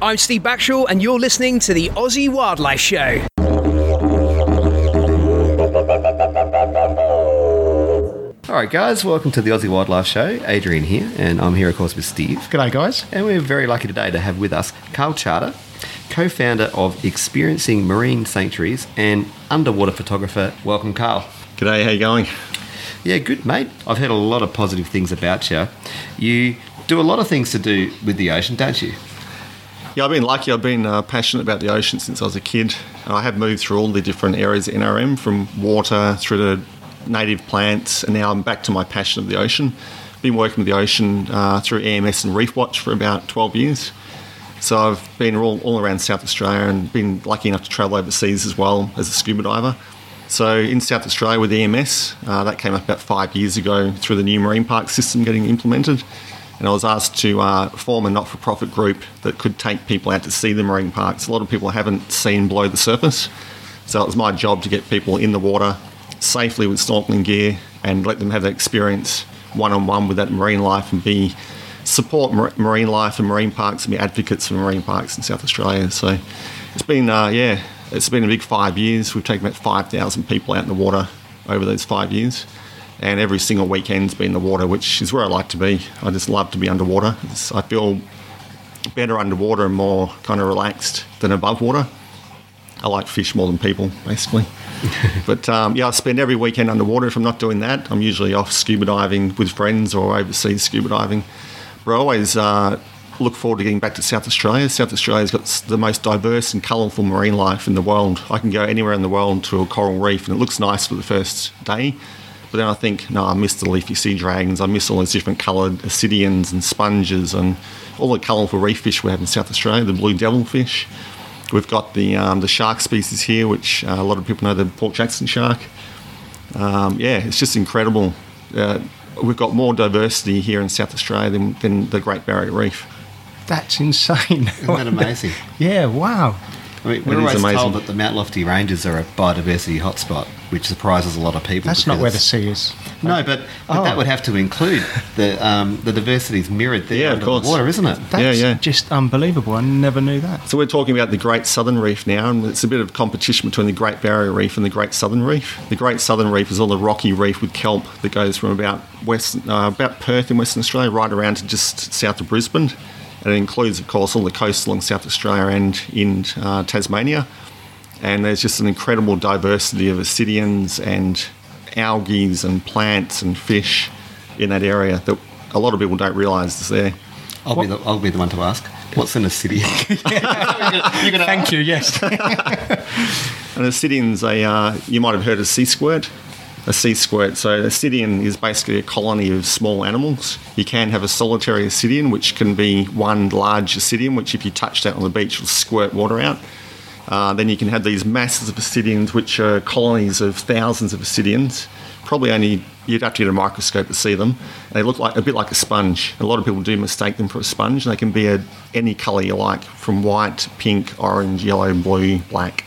I'm Steve Backshall, and you're listening to the Aussie Wildlife Show. All right, guys, welcome to the Aussie Wildlife Show. Adrian here, and I'm here, of course, with Steve. G'day, guys. And we're very lucky today to have with us Carl Charter, co founder of Experiencing Marine Sanctuaries and underwater photographer. Welcome, Carl. G'day, how you going? Yeah, good, mate. I've heard a lot of positive things about you. You do a lot of things to do with the ocean, don't you? Yeah, I've been lucky. I've been uh, passionate about the ocean since I was a kid. And I have moved through all the different areas of NRM, from water through to native plants, and now I'm back to my passion of the ocean. I've been working with the ocean uh, through EMS and Reef Watch for about 12 years. So I've been all, all around South Australia and been lucky enough to travel overseas as well as a scuba diver. So in South Australia with EMS, uh, that came up about five years ago through the new marine park system getting implemented. And I was asked to uh, form a not-for-profit group that could take people out to see the marine parks. A lot of people haven't seen below the surface. So it was my job to get people in the water safely with snorkeling gear and let them have that experience one-on-one with that marine life and be support mar- marine life and marine parks and be advocates for marine parks in South Australia. So it's been, uh, yeah, it's been a big five years. We've taken about 5,000 people out in the water over those five years. And every single weekend's been the water, which is where I like to be. I just love to be underwater. It's, I feel better underwater and more kind of relaxed than above water. I like fish more than people, basically. but um, yeah, I spend every weekend underwater. If I'm not doing that, I'm usually off scuba diving with friends or overseas scuba diving. But I always uh, look forward to getting back to South Australia. South Australia's got the most diverse and colourful marine life in the world. I can go anywhere in the world to a coral reef and it looks nice for the first day. But then I think, no, I miss the leafy sea dragons. I miss all those different coloured ascidians and sponges and all the colourful reef fish we have in South Australia, the blue devilfish. We've got the um, the shark species here, which uh, a lot of people know the Port Jackson shark. Um, yeah, it's just incredible. Uh, we've got more diversity here in South Australia than, than the Great Barrier Reef. That's insane. Isn't that amazing? yeah, wow. I mean, we're It is always amazing. told that the Mount Lofty Ranges are a biodiversity hotspot, which surprises a lot of people. That's not where the sea is. No, but, but Oh. that would have to include the um, the diversity's mirrored there Yeah, of under course. the water, isn't it? That's Yeah, yeah. just unbelievable. I never knew that. So we're talking about the Great Southern Reef now, and it's a bit of competition between the Great Barrier Reef and the Great Southern Reef. The Great Southern Reef is all the rocky reef with kelp that goes from about west, uh, about Perth in Western Australia, right around to just south of Brisbane, and it includes, of course, all the coast along South Australia and in uh, Tasmania. And there's just an incredible diversity of ascidians and algae and plants and fish in that area that a lot of people don't realise is there. I'll be the I'll be the one to ask. What's an ascidian? Thank you, yes. An ascidian's a, uh, you might have heard of sea squirt. A sea squirt. So, an ascidian is basically a colony of small animals. You can have a solitary ascidian, which can be one large ascidian, which if you touch that on the beach will squirt water out. Uh, then you can have these masses of ascidians, which are colonies of thousands of ascidians. Probably only you'd have to get a microscope to see them. They look like a bit like a sponge. A lot of people do mistake them for a sponge. They can be a, any colour you like, from white, pink, orange, yellow, blue, black.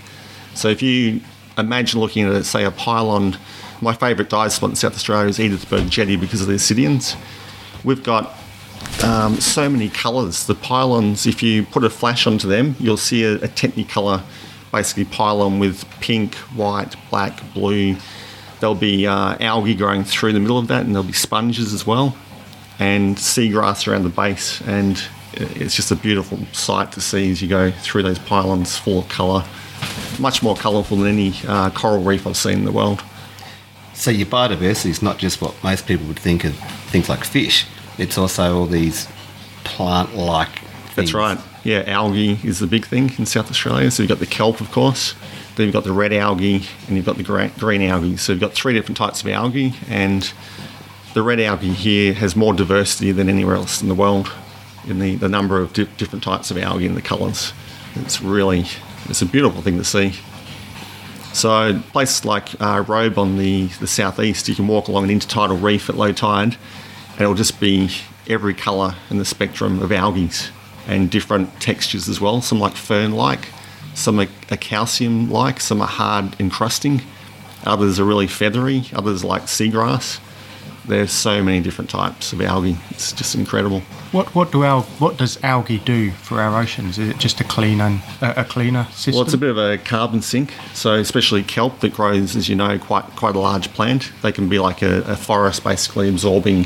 So if you imagine looking at, say, a pylon, my favourite dive spot in South Australia is Edithburgh Jetty because of the ascidians. We've got um, so many colours. The pylons, if you put a flash onto them, you'll see a, a technicolour, basically pylon with pink, white, black, blue. There'll be uh, algae growing through the middle of that, and there'll be sponges as well, and seagrass around the base. And it's just a beautiful sight to see as you go through those pylons full of colour. Much more colourful than any uh, coral reef I've seen in the world. So your biodiversity is not just what most people would think of things like fish. It's also all these plant-like. That's right. Yeah, algae is the big thing in South Australia. So you've got the kelp, of course. Then you've got the red algae, and you've got the green algae. So you've got three different types of algae, and the red algae here has more diversity than anywhere else in the world in the, the number of di- different types of algae and the colours. It's really, it's a beautiful thing to see. So places like uh, Robe on the, the southeast, you can walk along an intertidal reef at low tide, and it'll just be every colour in the spectrum of algae and different textures as well. Some like fern-like, some are, are calcium-like, some are hard encrusting, others are really feathery, others like seagrass. There's so many different types of algae. It's just incredible. What what do al- what does algae do for our oceans? Is it just a clean and a, cleaner system? Well, it's a bit of a carbon sink. So, especially kelp that grows, as you know, quite quite a large plant. They can be like a, a forest, basically absorbing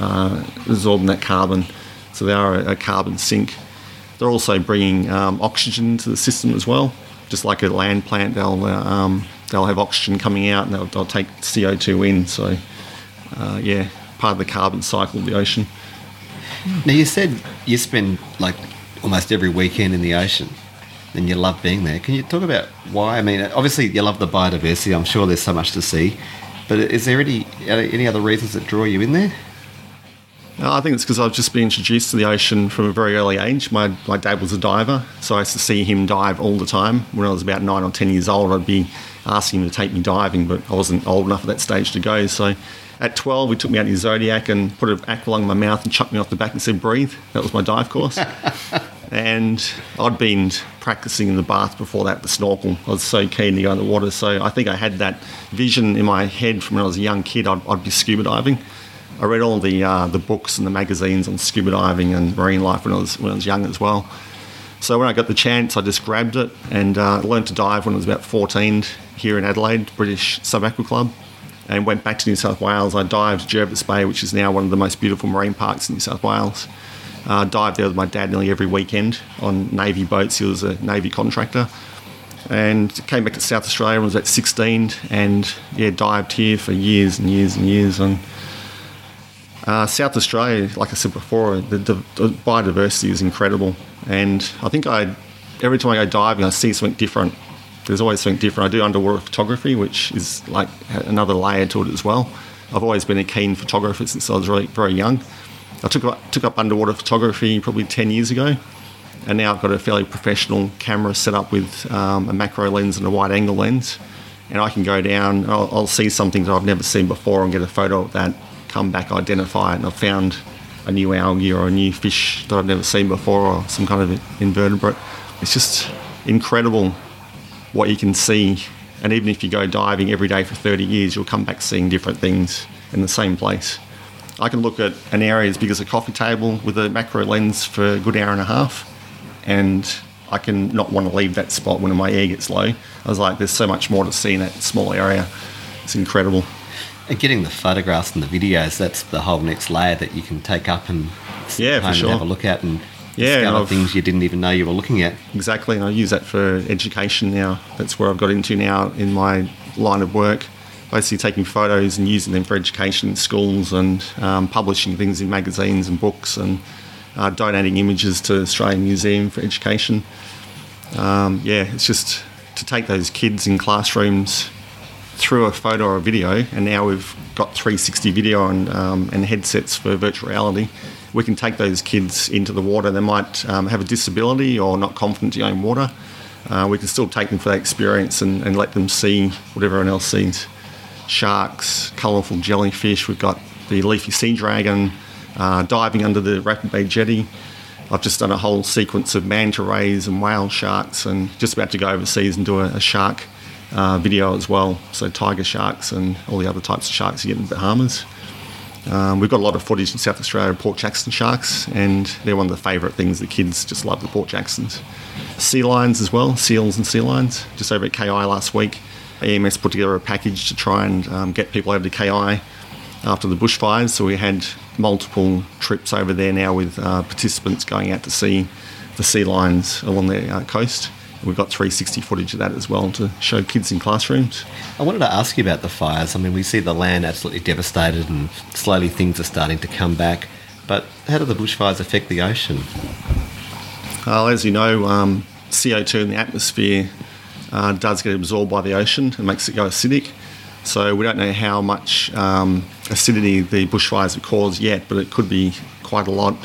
uh, absorbing that carbon. So they are a, a carbon sink. They're also bringing um, oxygen into the system as well. Just like a land plant, they'll uh, um, they'll have oxygen coming out and they'll, they'll take CO two in. So, uh, yeah, part of the carbon cycle of the ocean. Now you said you spend like almost every weekend in the ocean, and you love being there. Can you talk about why? I mean, obviously you love the biodiversity. I'm sure there's so much to see, but is there any any other reasons that draw you in there? I think it's because I've just been introduced to the ocean from a very early age. My, my dad was a diver, so I used to see him dive all the time. When I was about nine or ten years old, I'd be asking him to take me diving, but I wasn't old enough at that stage to go. So at 12, he took me out in his Zodiac and put an aqualung in my mouth and chucked me off the back and said, breathe. That was my dive course. and I'd been practicing in the bath before that, the snorkel. I was so keen to go in the water. So I think I had that vision in my head from when I was a young kid, I'd, I'd be scuba diving. I read all the uh, the books and the magazines on scuba diving and marine life when I was when I was young as well. So when I got the chance, I just grabbed it and uh, learned to dive when I was about 14 here in Adelaide, British Sub Aqua Club, and went back to New South Wales. I dived Jervis Bay, which is now one of the most beautiful marine parks in New South Wales. Uh, dived there with my dad nearly every weekend on Navy boats. He was a Navy contractor. And came back to South Australia when I was about 16 and yeah, dived here for years and years and years. And uh, South Australia, like I said before, the, the, biodiversity is incredible, and I think I every time I go diving, I see something different. There's always something different. I do underwater photography, which is like another layer to it as well. I've always been a keen photographer since I was really very young. I took up, took up underwater photography probably 10 years ago, and now I've got a fairly professional camera set up with um, a macro lens and a wide angle lens. And I can go down, I'll, I'll see something that I've never seen before and get a photo of that come back, identify it, and I've found a new algae or a new fish that I've never seen before or some kind of invertebrate. It's just incredible what you can see. And even if you go diving every day for 30 years, you'll come back seeing different things in the same place. I can look at an area as big as a coffee table with a macro lens for a good hour and a half, and I can not want to leave that spot when my air gets low. I was like, there's so much more to see in that small area. It's incredible. And getting the photographs and the videos, that's the whole next layer that you can take up and yeah, for sure. have a look at and yeah, discover things you didn't even know you were looking at. Exactly, and I use that for education now. That's where I've got into now in my line of work. Basically, taking photos and using them for education in schools and um, publishing things in magazines and books and uh, donating images to Australian Museum for education. Um, yeah, it's just to take those kids in classrooms through a photo or a video, and now we've got 360 video and, um, and headsets for virtual reality. We can take those kids into the water. They might um, have a disability or not confident to go in water. Uh, we can still take them for that experience and, and let them see what everyone else sees. Sharks, colourful jellyfish. We've got the leafy sea dragon uh, diving under the Rapid Bay jetty. I've just done a whole sequence of manta rays and whale sharks, and just about to go overseas and do a, a shark uh, video as well. So tiger sharks and all the other types of sharks you get in the Bahamas. Um, we've got a lot of footage in South Australia of Port Jackson sharks, and they're one of the favourite things. The kids just love the Port Jacksons. Sea lions as well, seals and sea lions. Just over at KI last week, EMS put together a package to try and um, get people over to KI after the bushfires. So we had multiple trips over there now with uh, participants going out to see the sea lions along the uh, coast. We've got 360 footage of that as well to show kids in classrooms. I wanted to ask you about the fires. I mean, we see the land absolutely devastated and slowly things are starting to come back. But how do the bushfires affect the ocean? Well, as you know, um, CO2 in the atmosphere uh, does get absorbed by the ocean and makes it go acidic. So we don't know how much um, acidity the bushfires have caused yet, but it could be quite a lot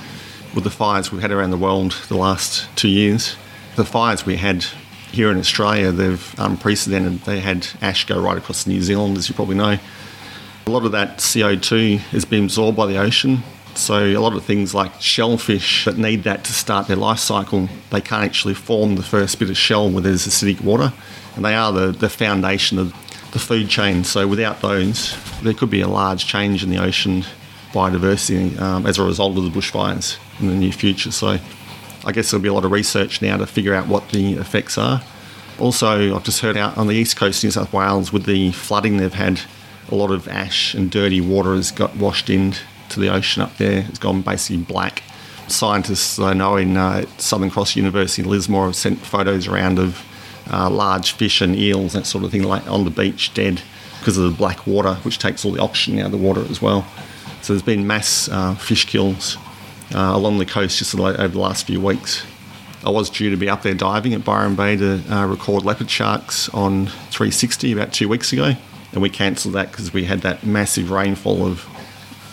with the fires we've had around the world the last two years the fires we had here in Australia, they've unprecedented. They had ash go right across New Zealand, as you probably know. A lot of that CO2 has been absorbed by the ocean. So a lot of things like shellfish that need that to start their life cycle, they can't actually form the first bit of shell where there's acidic water. And they are the, the foundation of the food chain. So without those, there could be a large change in the ocean biodiversity um, as a result of the bushfires in the near future. So I guess there'll be a lot of research now to figure out what the effects are. Also, I've just heard out on the east coast New South Wales with the flooding they've had, a lot of ash and dirty water has got washed into the ocean up there. It's gone basically black. Scientists I know in uh, Southern Cross University in Lismore have sent photos around of uh, large fish and eels, that sort of thing, like on the beach dead because of the black water, which takes all the oxygen out of the water as well. So there's been mass uh, fish kills uh, along the coast just over the last few weeks. I was due to be up there diving at Byron Bay to uh, record leopard sharks on 360 about two weeks ago, and we cancelled that because we had that massive rainfall of.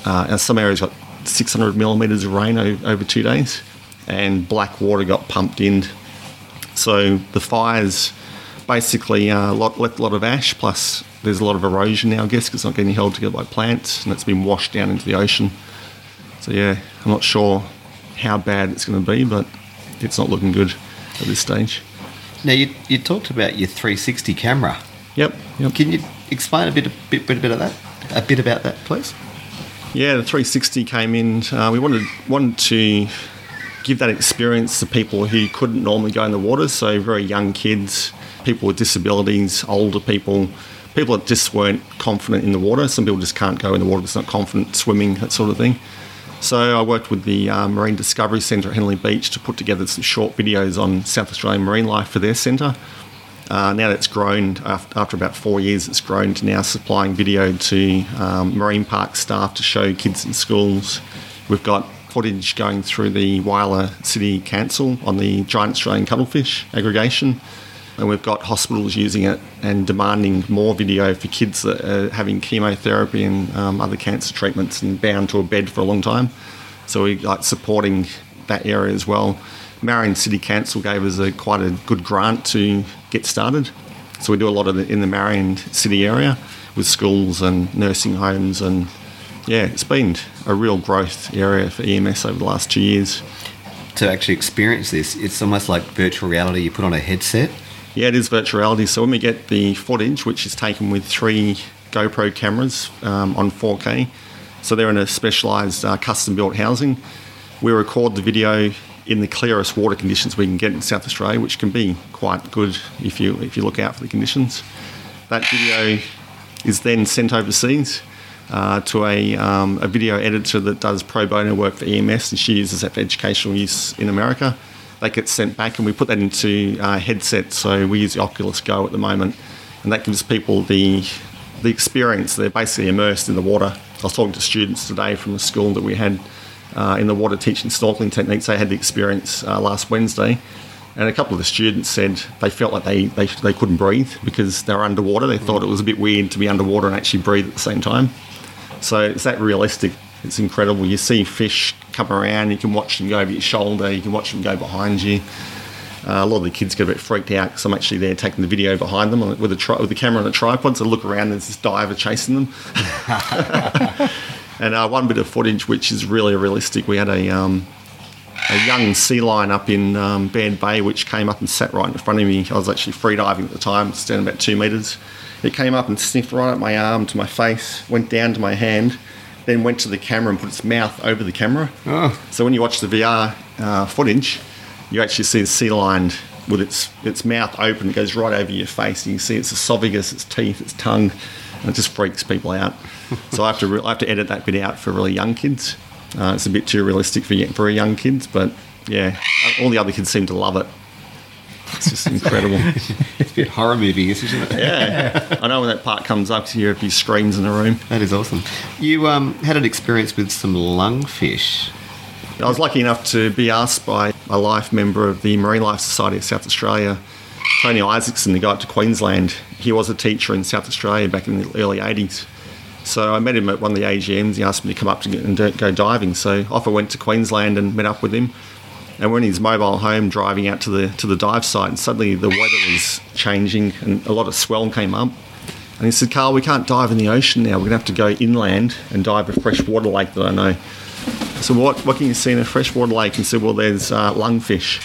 Uh, some areas got 600 millimetres of rain over two days, and black water got pumped in. So the fires basically uh, lot, left a lot of ash, plus there's a lot of erosion now, I guess, because it's not getting held together by plants, and it's been washed down into the ocean. So yeah, I'm not sure how bad it's going to be, but it's not looking good at this stage. Now you, you talked about your 360 camera. Yep. yep. Can you explain a bit, a bit, bit, bit of that, a bit about that, please? Yeah, the 360 came in. Uh, we wanted wanted to give that experience to people who couldn't normally go in the water. So very young kids, people with disabilities, older people, people that just weren't confident in the water. Some people just can't go in the water because they're not confident swimming, that sort of thing. So I worked with the uh, Marine Discovery Centre at Henley Beach to put together some short videos on South Australian marine life for their centre. Uh, now that's grown, after about four years, it's grown to now supplying video to um, marine park staff to show kids in schools. We've got footage going through the Whyalla City Council on the giant Australian cuttlefish aggregation. And we've got hospitals using it and demanding more video for kids that are having chemotherapy and um, other cancer treatments and bound to a bed for a long time. So we like supporting that area as well. Marion City Council gave us a quite a good grant to get started. So we do a lot of it in the Marion City area with schools and nursing homes and yeah, it's been a real growth area for EMS over the last two years. To actually experience this, it's almost like virtual reality. You put on a headset yeah, it is virtual reality. So when we get the footage, which is taken with three GoPro cameras um, on 4K, so they're in a specialised uh, custom-built housing. We record the video in the clearest water conditions we can get in South Australia, which can be quite good if you if you look out for the conditions. That video is then sent overseas uh, to a, um, a video editor that does pro bono work for EMS, and she uses that for educational use in America they get sent back and we put that into headsets. So we use the Oculus Go at the moment, and that gives people the the experience. They're basically immersed in the water. I was talking to students today from a school that we had uh, in the water teaching snorkeling techniques. They had the experience uh, last Wednesday, and a couple of the students said they felt like they, they, they couldn't breathe because they were underwater. They thought it was a bit weird to be underwater and actually breathe at the same time. So it's that realistic it's incredible. You see fish come around, you can watch them go over your shoulder, you can watch them go behind you. Uh, a lot of the kids get a bit freaked out because I'm actually there taking the video behind them with, a tri- with the camera on a tripod. So look around, there's this diver chasing them. and uh, one bit of footage which is really realistic. We had a um, a young sea lion up in um, Bay which came up and sat right in front of me. I was actually free diving at the time, standing about two metres. It came up and sniffed right at my arm to my face, went down to my hand, then went to the camera and put its mouth over the camera. Oh. So when you watch the VR uh, footage, you actually see the sea lion with its its mouth open. It goes right over your face. And you see its esophagus, its teeth, its tongue, and it just freaks people out. so I have to re- I have to edit that bit out for really young kids. Uh, it's a bit too realistic for very young kids, but yeah, all the other kids seem to love it. It's just incredible. it's a bit horror movie, isn't it? Yeah. I know when that part comes up, you hear a few screams in the room. That is awesome. You um, had an experience with some lungfish. I was lucky enough to be asked by a life member of the Marine Life Society of South Australia, Tony Isaacson, to go up to Queensland. He was a teacher in South Australia back in the early 80s. So I met him at one of the AGMs. He asked me to come up to and go diving. So off I went to Queensland and met up with him and we're in his mobile home driving out to the to the dive site, and suddenly the weather was changing, and a lot of swell came up. And he said, "Carl, we can't dive in the ocean now. We're going to have to go inland and dive a freshwater lake that I know." So what what can you see in a freshwater lake? And said, "Well, there's uh, lungfish."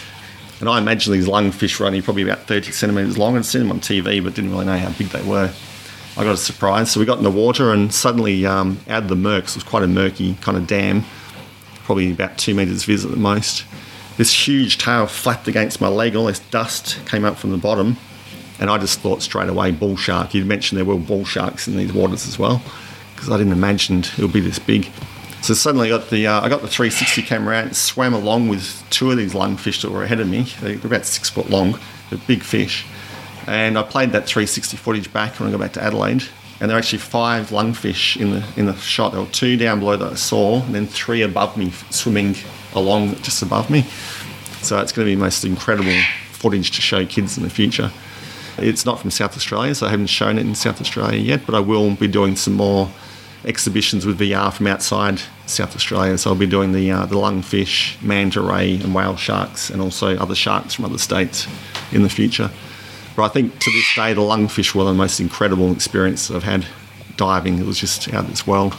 And I imagine these lungfish were only probably about 30 centimetres long. I'd seen them on TV, but didn't really know how big they were. I got a surprise. So we got in the water and suddenly um, out of the murks, it was quite a murky kind of dam, probably about two metres vis at the most. This huge tail flapped against my leg, all this dust came up from the bottom, and I just thought straight away bull shark. You'd mentioned there were bull sharks in these waters as well, because I didn't imagine it would be this big. So suddenly I got the uh, I got the 360 camera out and swam along with two of these lungfish that were ahead of me. They were about six foot long, they're big fish. And I played that 360 footage back when I got back to Adelaide. And there are actually five lungfish in the in the shot. There were two down below that I saw, and then three above me swimming along just above me. So it's going to be most incredible footage to show kids in the future. It's not from South Australia, so I haven't shown it in South Australia yet, but I will be doing some more exhibitions with VR from outside South Australia. So I'll be doing the uh, the lungfish, manta ray, and whale sharks, and also other sharks from other states in the future. But I think to this day, the lungfish were the most incredible experience I've had diving. It was just out of this world.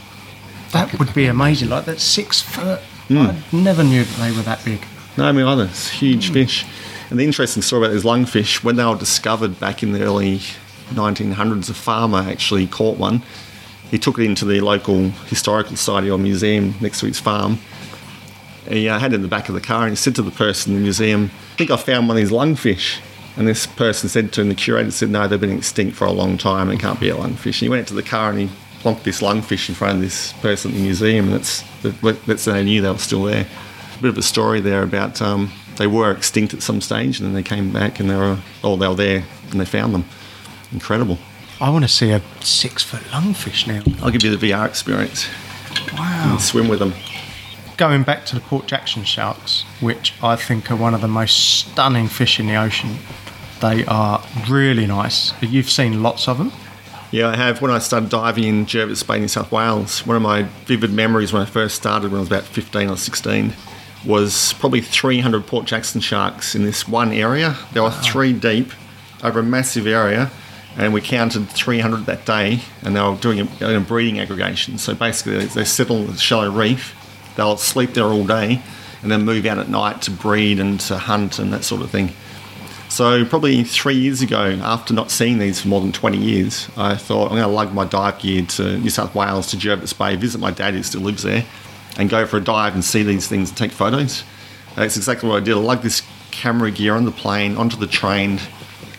That would be amazing. Like that six foot. I never knew that they were that big. No, me either. It's huge fish. And the interesting story about these lungfish, when they were discovered back in the early 1900s, a farmer actually caught one. He took it into the local historical society or museum next to his farm. He uh, had it in the back of the car and he said to the person in the museum, I think I found one of these lungfish. And this person said to him, the curator said, no, they've been extinct for a long time. It can't be a lungfish. And he went to the car and he plonked this lungfish in front of this person in the museum. And that's, that's they knew they were still there. A bit of a story there about um, they were extinct at some stage and then they came back and they were, oh, they were there and they found them. Incredible. I want to see a six foot lungfish now. I'll give you the VR experience. Wow. Swim with them. Going back to the Port Jackson sharks, which I think are one of the most stunning fish in the ocean. They are really nice. You've seen lots of them. Yeah, I have. When I started diving in Jervis Bay, New South Wales, one of my vivid memories when I first started, when I was about 15 or 16, was probably 300 Port Jackson sharks in this one area. There were three deep over a massive area, and we counted 300 that day, and they were doing a, a breeding aggregation. So basically, they, they settle in a shallow reef, they'll sleep there all day, and then move out at night to breed and to hunt and that sort of thing. So probably three years ago, after not seeing these for more than 20 years, I thought I'm going to lug my dive gear to New South Wales to Jervis Bay, visit my dad who still lives there, and go for a dive and see these things and take photos. That's exactly what I did. I lugged this camera gear on the plane, onto the train,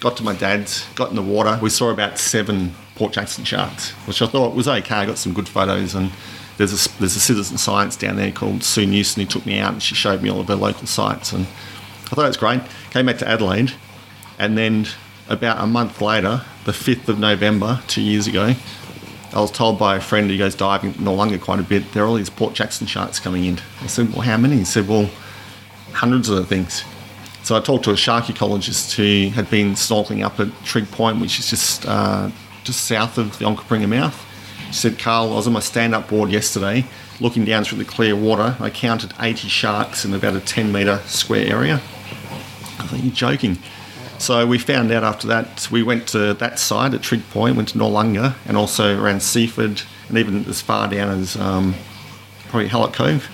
got to my dad's, got in the water. We saw about seven Port Jackson sharks, which I thought was okay. I got some good photos and there's a, there's a citizen science down there called Sue Newson who took me out and she showed me all of the local sites and I thought it was great. Came back to Adelaide and then about a month later, the 5th of November, two years ago, I was told by a friend who goes diving in Noarlunga quite a bit, there are all these Port Jackson sharks coming in. I said, well, how many? He said, well, hundreds of things. So I talked to a shark ecologist who had been snorkeling up at Trig Point, which is just uh, just south of the Onkaparinga mouth. She said, Carl, I was on my stand-up board yesterday, looking down through the clear water. I counted 80 sharks in about a 10 metre square area. I thought, you're joking. So we found out after that, we went to that side at Trig Point, went to Noarlunga, and also around Seaford, and even as far down as um, probably Hallett Cove.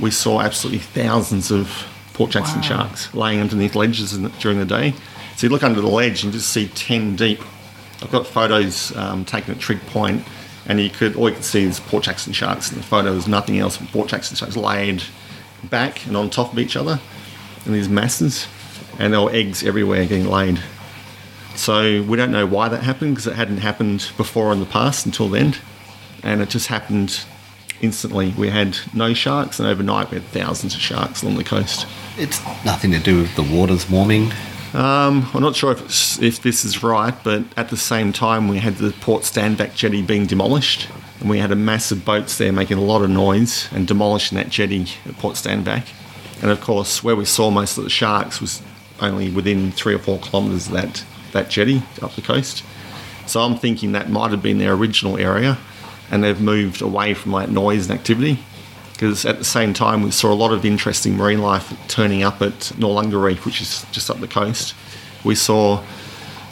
We saw absolutely thousands of Port Jackson Wow. sharks laying underneath ledges in, during the day. So you look under the ledge and just see 10 deep. I've got photos um, taken at Trig Point, and you could all you could see is Port Jackson sharks in the photo. There's nothing else but Port Jackson sharks laid back and on top of each other in these masses, and there were eggs everywhere getting laid. So we don't know why that happened because it hadn't happened before in the past until then, and it just happened instantly. We had no sharks, and overnight we had thousands of sharks along the coast. It's nothing to do with the waters warming. Um, I'm not sure if, if this is right, but at the same time, we had the Port Stanvac jetty being demolished, and we had a massive boats there making a lot of noise and demolishing that jetty at Port Stanvac. And of course, where we saw most of the sharks was only within three or four kilometres of that, that jetty up the coast. So I'm thinking that might have been their original area, and they've moved away from that noise and activity. Because at the same time, we saw a lot of interesting marine life turning up at Noarlunga Reef, which is just up the coast. We saw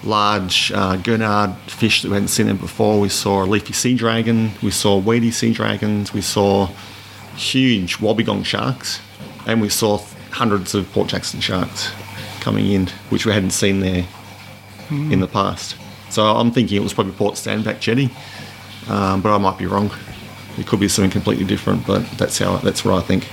large uh, Gurnard fish that we hadn't seen them before. We saw a leafy sea dragon. We saw weedy sea dragons. We saw huge wobbegong sharks, and we saw hundreds of Port Jackson sharks coming in, which we hadn't seen there in the past. So I'm thinking it was probably Port Stanvac Jetty, um, but I might be wrong. It could be something completely different, but that's how that's what I think.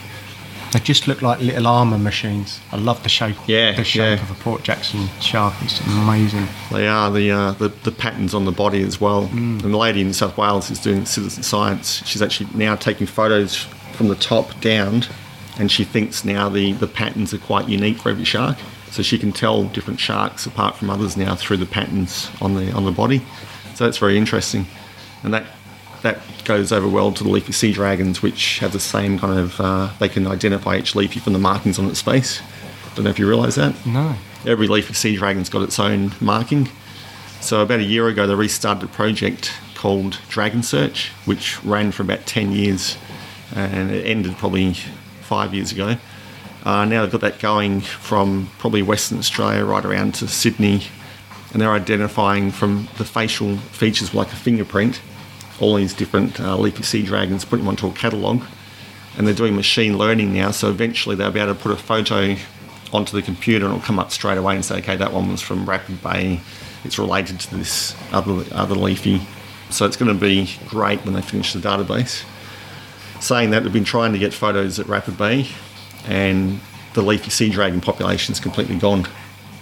They just look like little armour machines. I love the shape. Yeah, the shape yeah. of a Port Jackson shark. It's amazing. They are the, uh, the the patterns on the body as well. And the lady in South Wales is doing citizen science. She's actually now taking photos from the top down, and she thinks now the, the patterns are quite unique for every shark. So she can tell different sharks apart from others now through the patterns on the on the body. So that's very interesting, and that that goes over well to the leafy sea dragons, which have the same kind of. Uh, they can identify each leafy from the markings on its face. Don't know if you realise that No. every leafy sea dragon's got its own marking. So about a year ago, they restarted a project called Dragon Search, which ran for about 10 years and it ended probably five years ago. Uh, now they've got that going from probably Western Australia right around to Sydney, and they're identifying from the facial features like a fingerprint all these different uh, leafy sea dragons, putting them onto a catalogue and they're doing machine learning now. So eventually they'll be able to put a photo onto the computer and it'll come up straight away and say, okay, that one was from Rapid Bay. It's related to this other other leafy. So it's going to be great when they finish the database. Saying that, they've been trying to get photos at Rapid Bay, and the leafy sea dragon population is completely gone.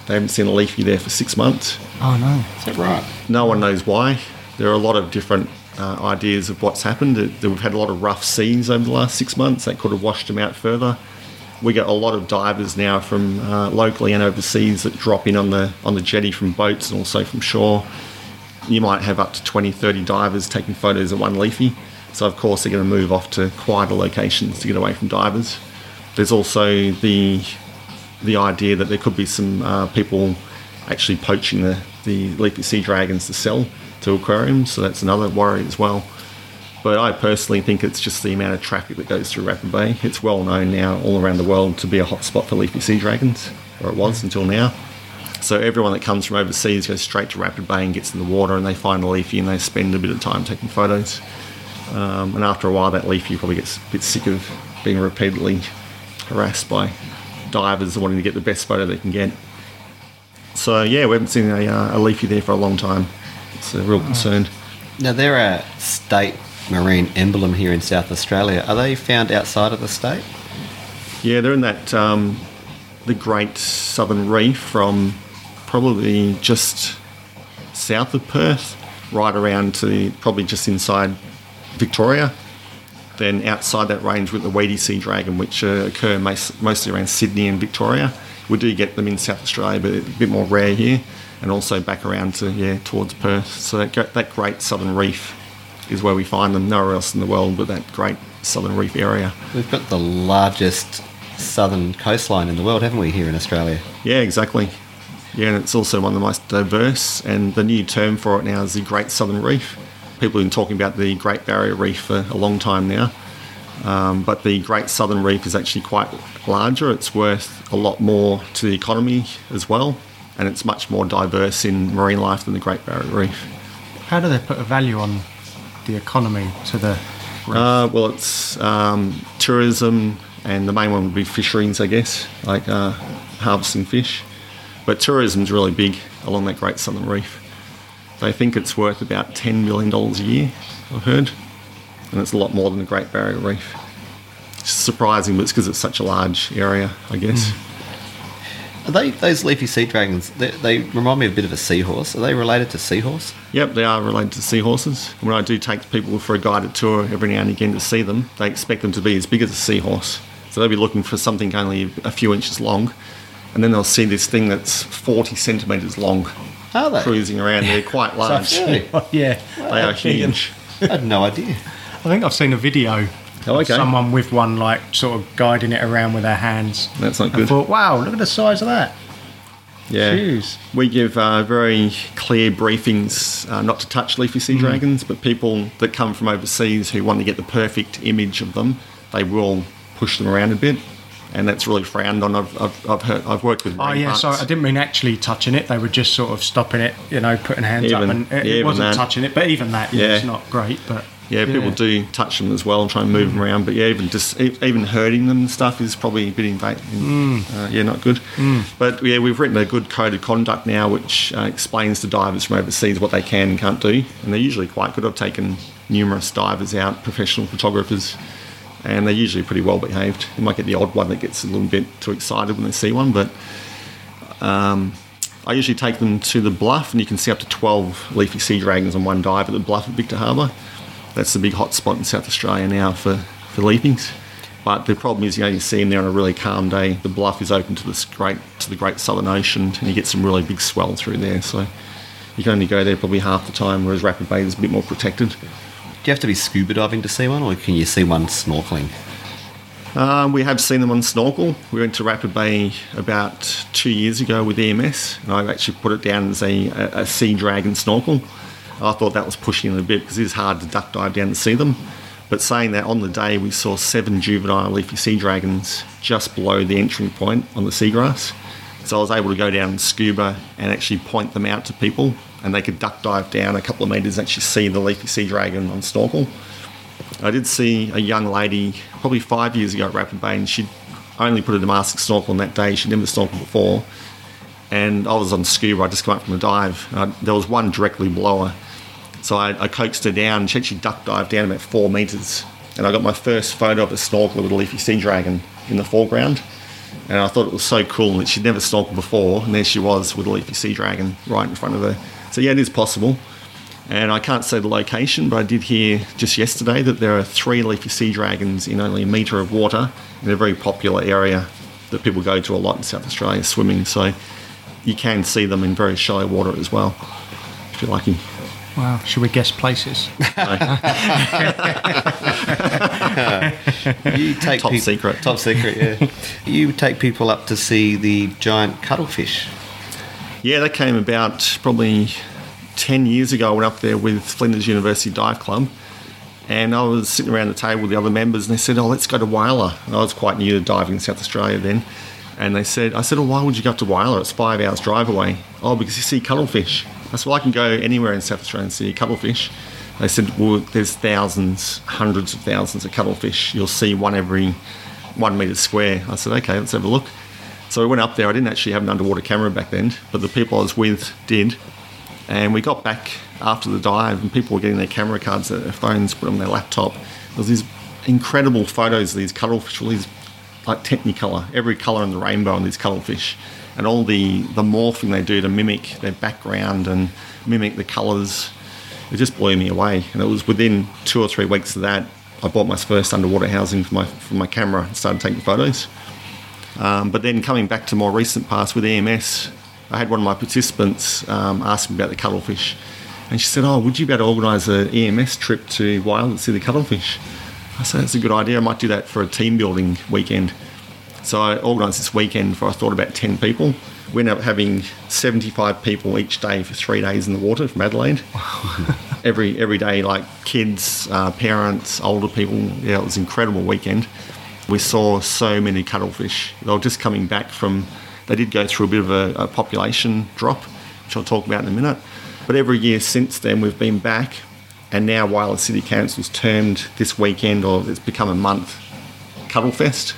They haven't seen a leafy there for six months. Oh no. Is that right? No one knows why. There are a lot of different uh, ideas of what's happened. That- that We've had a lot of rough seas over the last six months that could have washed them out further. We get a lot of divers now from uh, locally and overseas that drop in on the on the jetty from boats and also from shore. You might have up to 20, 30 divers taking photos of one leafy. So of course they're going to move off to quieter locations to get away from divers. There's also the the idea that there could be some uh, people actually poaching the, the leafy sea dragons to sell to aquariums, so that's another worry as well. But I personally think it's just the amount of traffic that goes through Rapid Bay. It's well known now all around the world to be a hotspot for leafy sea dragons, or it was until now. So everyone that comes from overseas goes straight to Rapid Bay and gets in the water and they find a leafy and they spend a bit of time taking photos. Um, and after a while, that leafy probably gets a bit sick of being repeatedly harassed by divers wanting to get the best photo they can get. So yeah, we haven't seen a, uh, a leafy there for a long time. It's a real concern. Now, they're a state marine emblem here in South Australia. Are they found outside of the state? Yeah, they're in that um, the Great Southern Reef from probably just south of Perth, right around to probably just inside Victoria. Then outside that range with the Weedy Sea Dragon, which uh, occur mostly around Sydney and Victoria. We do get them in South Australia, but a bit more rare here, and also back around to yeah towards Perth. So that that Great Southern Reef is where we find them. Nowhere else in the world but that Great Southern Reef area. We've got the largest southern coastline in the world, haven't we, here in Australia? Yeah, exactly. Yeah, and it's also one of the most diverse. And the new term for it now is the Great Southern Reef. People have been talking about the Great Barrier Reef for a long time now. Um, but the Great Southern Reef is actually quite larger. It's worth a lot more to the economy as well. And it's much more diverse in marine life than the Great Barrier Reef. How do they put a value on the economy to the reef? Uh, well, it's um, tourism, and the main one would be fisheries, I guess, like uh, harvesting fish. But tourism's really big along that Great Southern Reef. They think it's worth about $10 million a year, I've heard. And it's a lot more than the Great Barrier Reef. It's surprising, but it's because it's such a large area, I guess. Hmm. Are they those leafy sea dragons? They, they remind me a bit of a seahorse. Are they related to seahorse? Yep, they are related to seahorses. When I do take people for a guided tour every now and again to see them, they expect them to be as big as a seahorse. So they'll be looking for something only a few inches long, and then they'll see this thing that's 40 centimetres long Are they? cruising around. They're quite large. Really? yeah, They are huge. I had no idea. I think I've seen a video. Oh, of okay. Someone with one, like, sort of guiding it around with their hands. That's not I good. thought, wow, look at the size of that. Yeah. Jeez. We give uh, very clear briefings uh, not to touch leafy sea dragons, but people that come from overseas who want to get the perfect image of them, they will push them around a bit. And that's really frowned on. I've, I've, I've, heard, I've worked with Oh yeah, parks. sorry, I didn't mean actually touching it. They were just sort of stopping it, you know, putting hands Even- up, and it, yeah, it wasn't that. touching it. But even that, yeah, Yeah. it's not great. But Yeah, people do touch them as well and try and move them around. But yeah, even just even hurting them and stuff is probably a bit invasive. Uh, yeah, not good. But yeah, we've written a good code of conduct now, which uh, explains to divers from overseas what they can and can't do, and they're usually quite good. I've taken numerous divers out, professional photographers, and they're usually pretty well behaved. You might get the odd one that gets a little bit too excited when they see one, but um, I usually take them to the bluff, and you can see up to 12 leafy sea dragons on one dive at the bluff at Victor Harbour. That's the big hot spot in South Australia now for, for leafings. But the problem is you only see them there on a really calm day. The bluff is open to this great to the Great Southern Ocean, and you get some really big swell through there. So you can only go there probably half the time, whereas Rapid Bay is a bit more protected. Do you have to be scuba diving to see one, or can you see one snorkeling? Um, we have seen them on snorkel. We went to Rapid Bay about two years ago with EMS, and I actually put it down as a, a, a sea dragon snorkel. I thought that was pushing it a bit because it is hard to duck dive down to see them. But saying that, on the day we saw seven juvenile leafy sea dragons just below the entry point on the seagrass. So I was able to go down scuba and actually point them out to people, and they could duck dive down a couple of metres and actually see the leafy sea dragon on snorkel. I did see a young lady probably five years ago at Rapid Bay, and she'd only put a Damascus snorkel on that day. She'd never snorkeled before. And I was on scuba, I just come up from a dive. Uh, there was one directly below her. So I, I coaxed her down, she actually duck dived down about four metres. And I got my first photo of a snorkeler with a leafy sea dragon in the foreground. And I thought it was so cool that she'd never snorkeled before, and there she was with a leafy sea dragon right in front of her. So yeah, it is possible. And I can't say the location, but I did hear just yesterday that there are three leafy sea dragons in only a metre of water in a very popular area that people go to a lot in South Australia, swimming. So you can see them in very shallow water as well, if you're lucky. Wow. Should we guess places? You take Top peop- secret. Top secret, yeah. you take people up to see the giant cuttlefish. Yeah, that came about probably 10 years ago. I went up there with Flinders University Dive Club and I was sitting around the table with the other members and they said, Oh, let's go to Whyalla. And I was quite new to diving in South Australia then. And they said, I said, Oh, why would you go up to Whyalla? It's five hours drive away. Oh, because you see cuttlefish. I said, Well, I can go anywhere in South Australia and see a cuttlefish. They said, Well, there's thousands, hundreds of thousands of cuttlefish. You'll see one every one metre square. I said, Okay, let's have a look. So we went up there. I didn't actually have an underwater camera back then, but the people I was with did. And we got back after the dive, and people were getting their camera cards, their phones put on their laptop. There was these incredible photos of these cuttlefish, all these like technicolor, every colour in the rainbow on these cuttlefish, and all the the morphing they do to mimic their background and mimic the colours. It just blew me away. And it was within two or three weeks of that, I bought my first underwater housing for my for my camera and started taking photos. Um, but then coming back to my recent past with EMS, I had one of my participants um, ask me about the cuttlefish. And she said, Oh, would you be able to organise an EMS trip to Wild to see the cuttlefish? I said, That's a good idea. I might do that for a team building weekend. So I organised this weekend for, I thought, about 10 people. We ended up having 75 people each day for three days in the water from Adelaide. every every day, like kids, uh, parents, older people. Yeah, it was an incredible weekend. We saw so many cuttlefish. They were just coming back from. They did go through a bit of a, a population drop, which I'll talk about in a minute. But every year since then, we've been back, and now Whyalla City Council's termed this weekend, or it's become a month, Cuttlefest.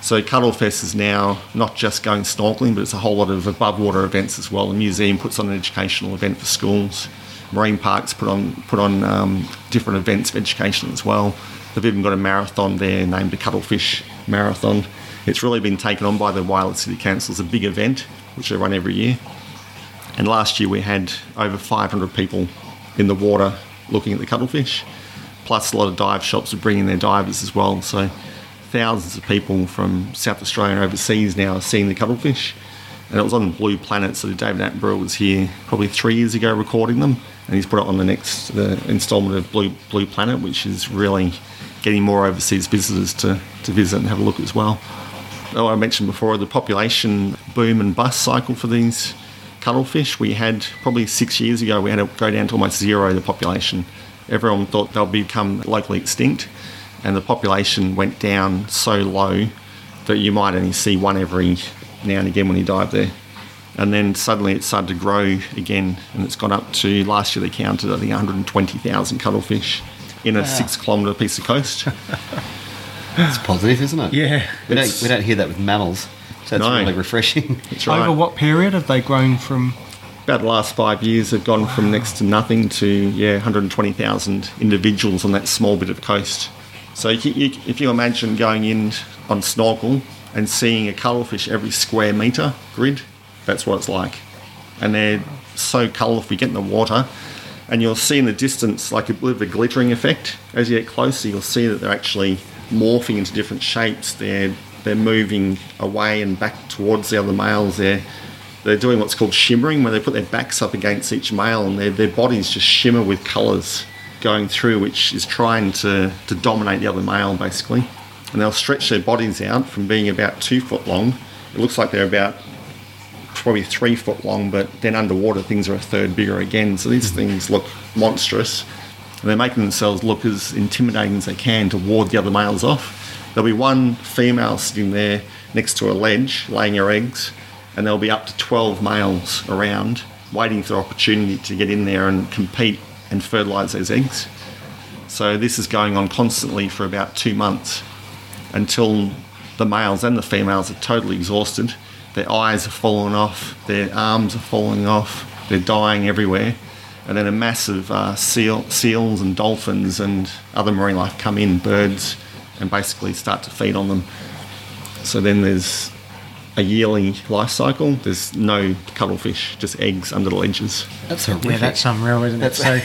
So Cuttlefest is now not just going snorkeling, but it's a whole lot of above water events as well. The museum puts on an educational event for schools. Marine parks put on put on um, different events of education as well. They've even got a marathon there named the Cuttlefish Marathon. It's really been taken on by the Whyalla City Council as a big event, which they run every year. And last year we had over 500 people in the water looking at the cuttlefish, plus a lot of dive shops are bringing their divers as well. So thousands of people from South Australia and overseas now are seeing the cuttlefish. And it was on Blue Planet, so David Attenborough was here probably three years ago recording them, and he's put it on the next uh, instalment of Blue Blue Planet, which is really getting more overseas visitors to, to visit and have a look as well. Oh, I mentioned before the population boom and bust cycle for these cuttlefish. We had probably six years ago, we had to go down to almost zero the population. Everyone thought they'll become locally extinct, and the population went down so low that you might only see one every now and again when you dive there. And then suddenly it started to grow again, and it's gone up to last year they counted I think 120,000 cuttlefish in a ah. six kilometre piece of coast. It's positive, isn't it? Yeah. We don't, we don't hear that with mammals. So it's No. really refreshing. That's right. Over what period have they grown from? About the last five years, have gone from next to nothing to yeah, 120,000 individuals on that small bit of coast. So you, you, if you imagine going in on snorkel and seeing a cuttlefish every square metre grid, that's what it's like. And they're so colourful. If you get in the water, and you'll see in the distance like a bit of a glittering effect. As you get closer, you'll see that they're actually morphing into different shapes. They're they're moving away and back towards the other males. They're they're doing what's called shimmering, where they put their backs up against each male and their, their bodies just shimmer with colours going through, which is trying to, to dominate the other male basically. And they'll stretch their bodies out from being about two foot long. It looks like they're about probably three foot long, but then underwater things are a third bigger again. So these things look monstrous. And they're making themselves look as intimidating as they can to ward the other males off. There'll be one female sitting there next to a ledge laying her eggs, and there'll be up to 12 males around waiting for the opportunity to get in there and compete and fertilise those eggs. So this is going on constantly for about two months until the males and the females are totally exhausted. Their eyes are falling off, their arms are falling off, they're dying everywhere. And then a massive uh, seal, seals and dolphins and other marine life come in, birds, and basically start to feed on them. So then there's a yearly life cycle. There's no cuttlefish, just eggs under the ledges. That's horrific. Yeah, that's unreal, isn't it? That's So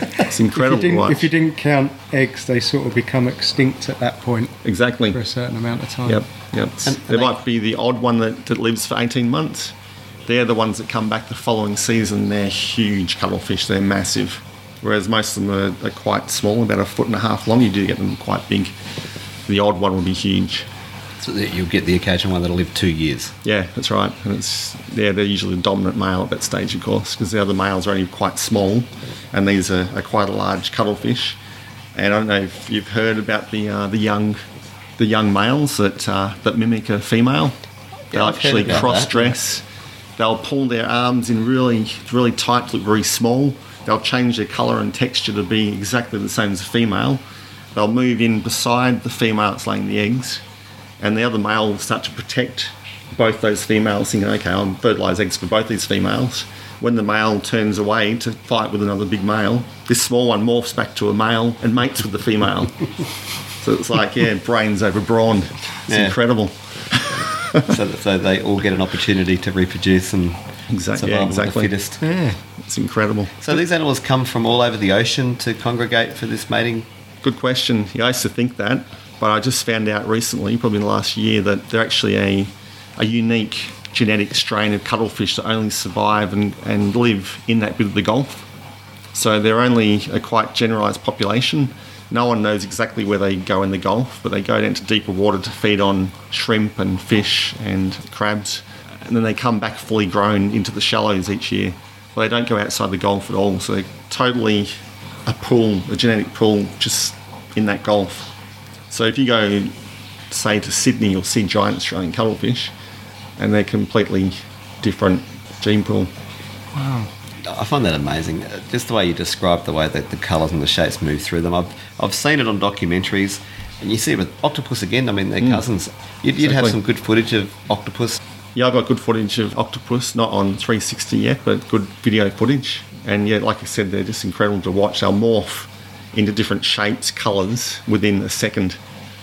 It's if you, incredible. didn't, if you didn't count eggs, they sort of become extinct at that point exactly. for a certain amount of time. Yep, yep. And- there and they- might be the odd one that, that lives for 18 months. They're the ones that come back the following season. They're huge cuttlefish, they're massive. Whereas most of them are, are quite small, about a foot and a half long. You do get them quite big. The odd one will be huge. So that you'll get the occasional one that'll live two years. Yeah, that's right. And it's yeah, they're usually the dominant male at that stage, of course, because the other males are only quite small, and these are, are quite a large cuttlefish. And I don't know if you've heard about the uh, the young the young males that uh, that mimic a female. They'll I've heard actually about that. cross dress. They'll pull their arms in really really tight, to look very small. They'll change their colour and texture to be exactly the same as a female. They'll move in beside the female that's laying the eggs, and the other male will start to protect both those females, thinking, okay, I'll fertilise eggs for both these females. When the male turns away to fight with another big male, this small one morphs back to a male and mates with the female. so it's like, yeah, brains over brawn. It's Yeah. incredible. so, so they all get an opportunity to reproduce and Exactly, yeah, exactly. the fittest. Yeah. It's incredible. So these animals come from all over the ocean to congregate for this mating. Good question. Yeah, I used to think that, but I just found out recently, probably in the last year, that they're actually a, a unique genetic strain of cuttlefish that only survive and, and live in that bit of the Gulf. So they're only a quite generalised population. No one knows exactly where they go in the Gulf, but they go down to deeper water to feed on shrimp and fish and crabs. And then they come back fully grown into the shallows each year. Well, they don't go outside the Gulf at all, so they're totally a pool, a genetic pool, just in that Gulf. So if you go, say, to Sydney, you'll see giant Australian cuttlefish, and they're completely different gene pool. Wow. I find that amazing. Uh, Just the way you describe the way that the colours and the shapes move through them. I've, I've seen it on documentaries, and you see it with octopus again. I mean, they're cousins. You'd, you'd have some good footage of octopus. Yeah, I've got good footage of octopus, not on 360 yet, but good video footage. And yeah, like I said, they're just incredible to watch. They'll morph into different shapes, colours within a second.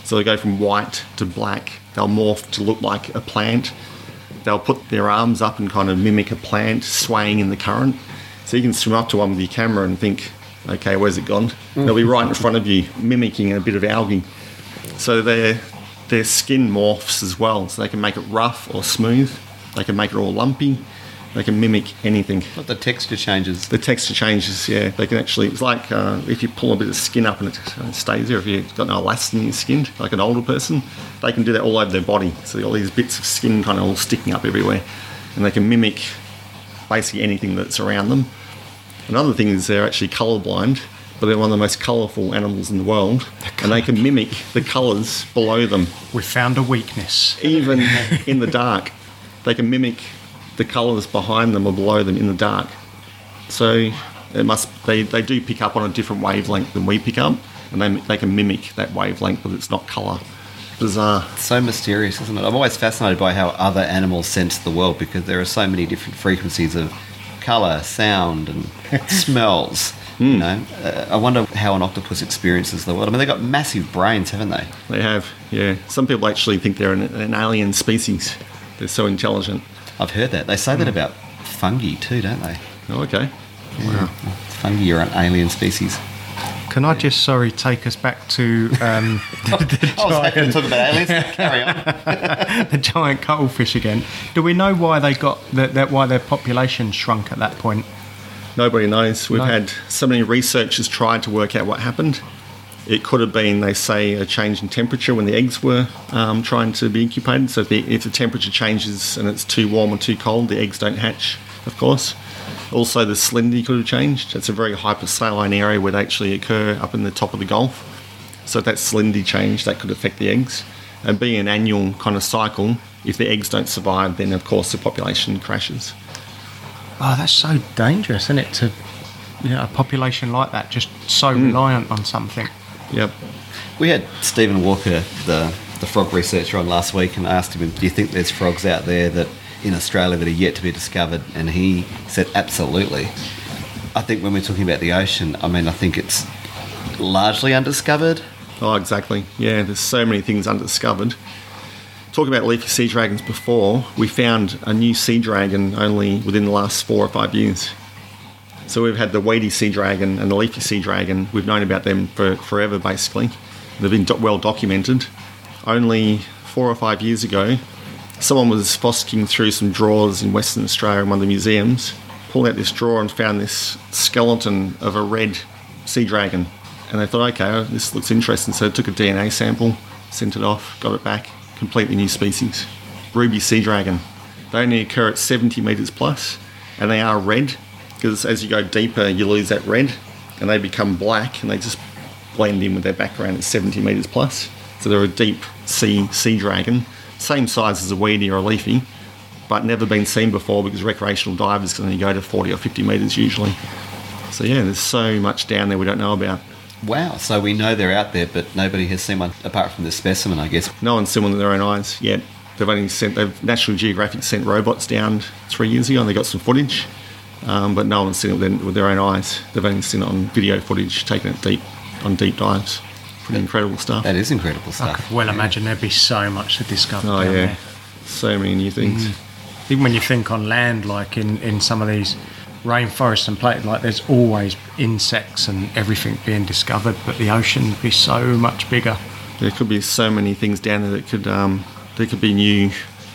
So they go from white to black. They'll morph to look like a plant. They'll put their arms up and kind of mimic a plant swaying in the current. So you can swim up to one with your camera and think, okay, where's it gone? Mm. They'll be right in front of you, mimicking a bit of algae. So their their skin morphs as well, so they can make it rough or smooth. They can make it all lumpy. They can mimic anything. But the texture changes. The texture changes. Yeah, they can actually. It's like uh, if you pull a bit of skin up and it uh, stays there. If you've got no elastin in your skin, like an older person, they can do that all over their body. So all these bits of skin kind of all sticking up everywhere, and they can mimic basically anything that's around them. Another thing is they're actually colourblind, but they're one of the most colourful animals in the world, and they can mimic the colours below them, We found a weakness. even in the dark. They can mimic the colours behind them or below them in the dark. So It must they, they do pick up on a different wavelength than we pick up, and they they can mimic that wavelength, but it's not colour. Bizarre. So mysterious, isn't it? I'm always fascinated by how other animals sense the world because there are so many different frequencies of colour, sound, and smells. You know, uh, I wonder how an octopus experiences the world. I mean, they've got massive brains, haven't they? They have, yeah. Some people actually think they're an, an alien species. They're so intelligent. I've heard that. They say that about fungi too, don't they? Oh, okay. Fungi are an alien species. Can I just, sorry, take us back to um, the, the I was happy to giant, talk about aliens. Carry on. the giant cuttlefish again? Do we know why they got that, that? Why their population shrunk at that point? Nobody knows. We've No. had so many researchers tried to work out what happened. It could have been, they say, a change in temperature when the eggs were um, trying to be incubated. So if the, if the temperature changes and it's too warm or too cold, the eggs don't hatch, of course. Also, the salinity could have changed. It's a very hypersaline area where they actually occur up in the top of the Gulf. So if that salinity changed, that could affect the eggs. And being an annual kind of cycle, if the eggs don't survive, then of course the population crashes. Oh, that's so dangerous, isn't it? To you know, a population like that just so reliant on something. Yep. We had Stephen Walker, the, the frog researcher, on last week and asked him, Do you think there's frogs out there that in Australia that are yet to be discovered? And he said, Absolutely. I think when we're talking about the ocean, I mean, I think it's largely undiscovered. Oh, exactly. Yeah, there's so many things undiscovered. Talking about leafy sea dragons before, we found a new sea dragon only within the last four or five years. So we've had the weedy sea dragon and the leafy sea dragon. We've known about them for forever, basically. They've been do- well documented. Only four or five years ago, someone was fossicking through some drawers in Western Australia in one of the museums, pulled out this drawer and found this skeleton of a red sea dragon. And they thought, okay, this looks interesting. So they took a DNA sample, sent it off, got it back. Completely new species. Ruby sea dragon. They only occur at 70 metres plus, and they are red because as you go deeper, you lose that red, and they become black, and they just blend in with their background at 70 metres plus. So they're a deep sea sea dragon, same size as a weedy or a leafy, but never been seen before because recreational divers can only go to 40 or 50 metres usually. So yeah, there's so much down there we don't know about. Wow. So we know they're out there, but nobody has seen one apart from the specimen, I guess. No one's seen one with their own eyes yet. They've only sent, they've National Geographic sent robots down three years ago and they got some footage, um, but no one's seen it with their, with their own eyes. They've only seen it on video footage taken at deep, on deep dives. Pretty incredible stuff. That is incredible I stuff. could well imagine there'd be so much to discover. Oh down yeah, there. so many new things. Even when you think on land, like in, in some of these rainforests and places, like there's always insects and everything being discovered, but the ocean would be so much bigger. There could be so many things down there that could, um, there could be new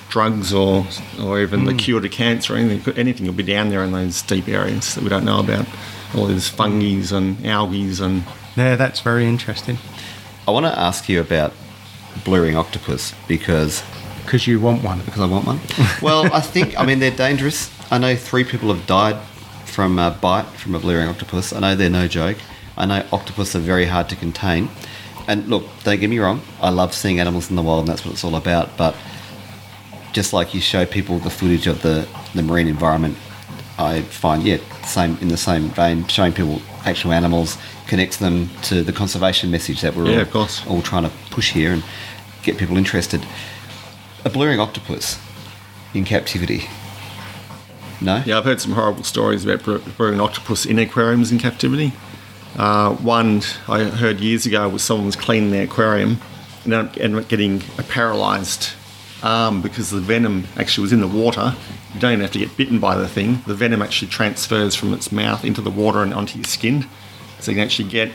drugs or or even the hmm. cure to cancer. or Anything, could- anything could be down there in those deep areas that we don't know about. All these fungi and algae and Yeah, that's very interesting. I want to ask you about blue ring octopus because Because you want one. because I want one. well, I think I mean they're dangerous. I know three people have died from a bite from a blue ring octopus. I know they're no joke. I know octopus are very hard to contain. And look, don't get me wrong. I love seeing animals in the wild, and that's what it's all about. But just like you show people the footage of the, the marine environment, I find yeah, same in the same vein, showing people actual animals connects them to the conservation message that we're Yeah, all, of course. all trying to push here and get people interested. A blue ring octopus in captivity. No? Yeah, I've heard some horrible stories about breeding octopus in aquariums in captivity. Uh, one I heard years ago was someone was cleaning their aquarium and ended up getting a paralysed arm because the venom actually was in the water. You don't even have to get bitten by the thing. The venom actually transfers from its mouth into the water and onto your skin. So you can actually get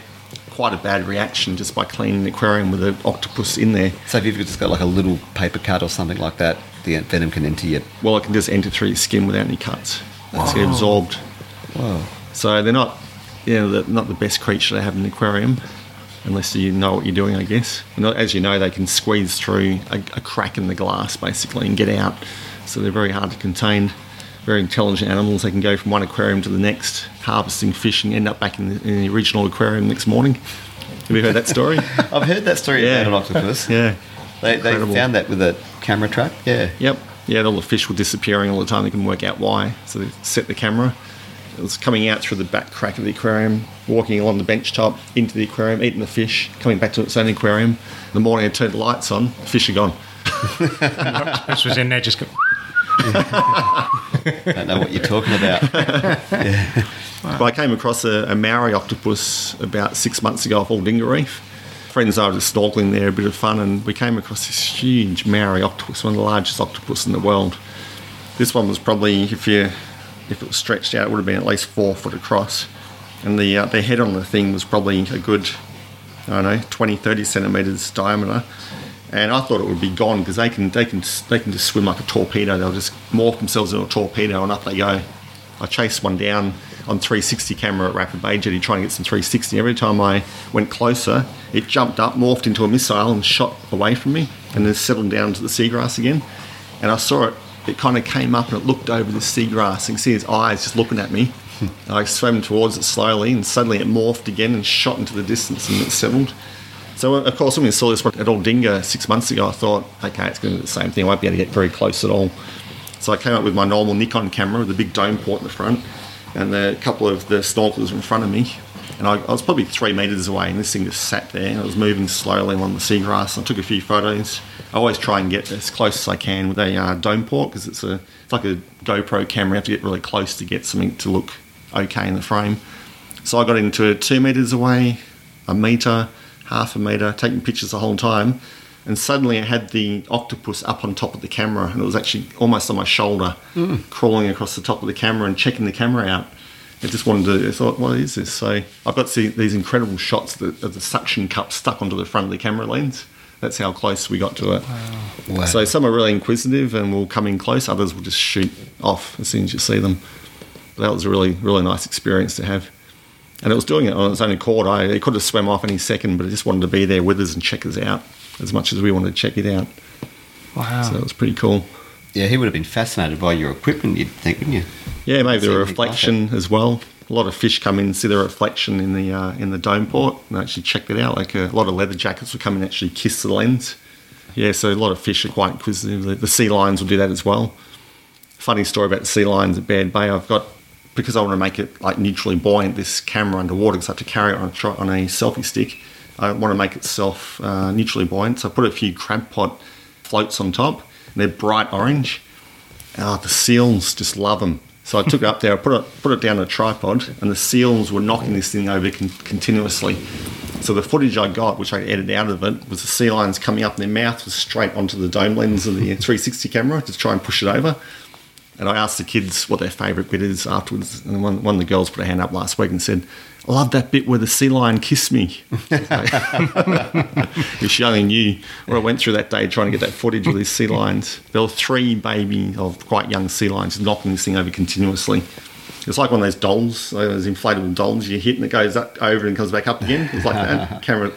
quite a bad reaction just by cleaning the aquarium with an octopus in there. So if you've just got like a little paper cut or something like that, the venom can enter your. Well, it can just enter through your skin without any cuts. It's get absorbed. Whoa. So they're not, you know, they're not the best creature to have in an aquarium, unless you know what you're doing, I guess. And as you know, they can squeeze through a, a crack in the glass basically and get out. So they're very hard to contain. Very intelligent animals. They can go from one aquarium to the next, harvesting fish, and end up back in the, in the original aquarium next morning. Have you heard that story? I've heard that story Yeah. about an octopus. yeah. They, they Incredible. found that with a camera trap. Yeah. Yep. Yeah, all the fish were disappearing all the time. They couldn't work out why. So they set the camera, It was coming out through the back crack of the aquarium, walking along the bench top into the aquarium, eating the fish, coming back to its own aquarium. In the morning, I turned the lights on, the fish are gone. This was in there just go, Don't know what you're talking about. But I came across a, a Maori octopus about six months ago off Aldinga Reef. Friends and I were just snorkeling there, a bit of fun, and we came across this huge Maori octopus, one of the largest octopus in the world. This one was probably, if you if it was stretched out, it would have been at least four foot across. And the uh, the head on the thing was probably a good, I don't know, 20, 30 centimetres diameter. And I thought it would be gone because they can they can they can just swim like a torpedo. They'll just morph themselves into a torpedo and up they go. I chased one down on 360 camera at Rapid Bay Jetty trying to get some 360. Every time I went closer, it jumped up, morphed into a missile, and shot away from me, and then settled down to the seagrass again. And I saw it. It kind of came up and it looked over the seagrass. You can see its eyes just looking at me. Hmm. I swam towards it slowly, and suddenly it morphed again and shot into the distance, and it settled. So uh, of course, when we saw this one at Aldinga six months ago, I thought, okay, it's going to do the same thing. I won't be able to get very close at all. So I came up with my normal Nikon camera with a big dome port in the front, and a couple of the snorkelers in front of me. And I, I was probably three metres away, and this thing just sat there. And it was moving slowly along the seagrass. I took a few photos. I always try and get as close as I can with a uh, dome port because it's a it's like a GoPro camera. You have to get really close to get something to look okay in the frame. So I got into it two metres away, a metre, half a metre, taking pictures the whole time. And suddenly I had the octopus up on top of the camera, and it was actually almost on my shoulder, crawling across the top of the camera and checking the camera out. I just wanted to, I thought, what is this? So I've got see, these incredible shots that, of the suction cup stuck onto the front of the camera lens. That's how close we got to it. Wow. So some are really inquisitive and will come in close, others will just shoot off as soon as you see them. But that was a really, really nice experience to have. And it was doing it on its own accord. I, it could have swam off any second, but it just wanted to be there with us and check us out as much as we wanted to check it out. wow. So it was pretty cool. Yeah, he would have been fascinated by your equipment, you'd think, wouldn't you? Yeah, maybe the Seemed like reflection as well. A lot of fish come in, see the reflection in the uh, in the dome port, and actually check it out. Like a lot of leather jackets would come and actually kiss the lens. Yeah, so a lot of fish are quite inquisitive. The, the sea lions will do that as well. Funny story about the sea lions at Baird Bay. I've got because I want to make it like neutrally buoyant. This camera underwater because I have to carry it on a, tri- on a selfie stick. I want to make it self uh, neutrally buoyant, so I put a few crab pot floats on top. They're bright orange. Ah, the seals just love them. So I took it up there, I put it put it down on a tripod, and the seals were knocking this thing over con- continuously. So the footage I got, which I edited out of it, was the sea lions coming up, and their mouth was straight onto the dome lens of the 360 camera to try and push it over. And I asked the kids what their favourite bit is afterwards, and one, one of the girls put her hand up last week and said, "I love that bit where the sea lion kissed me." if she only knew what I went through that day trying to get that footage of these sea lions. There were three baby of quite young sea lions knocking this thing over continuously. It's like one of those dolls, those inflatable dolls you hit and it goes up, over and comes back up again. It's like that. Camera.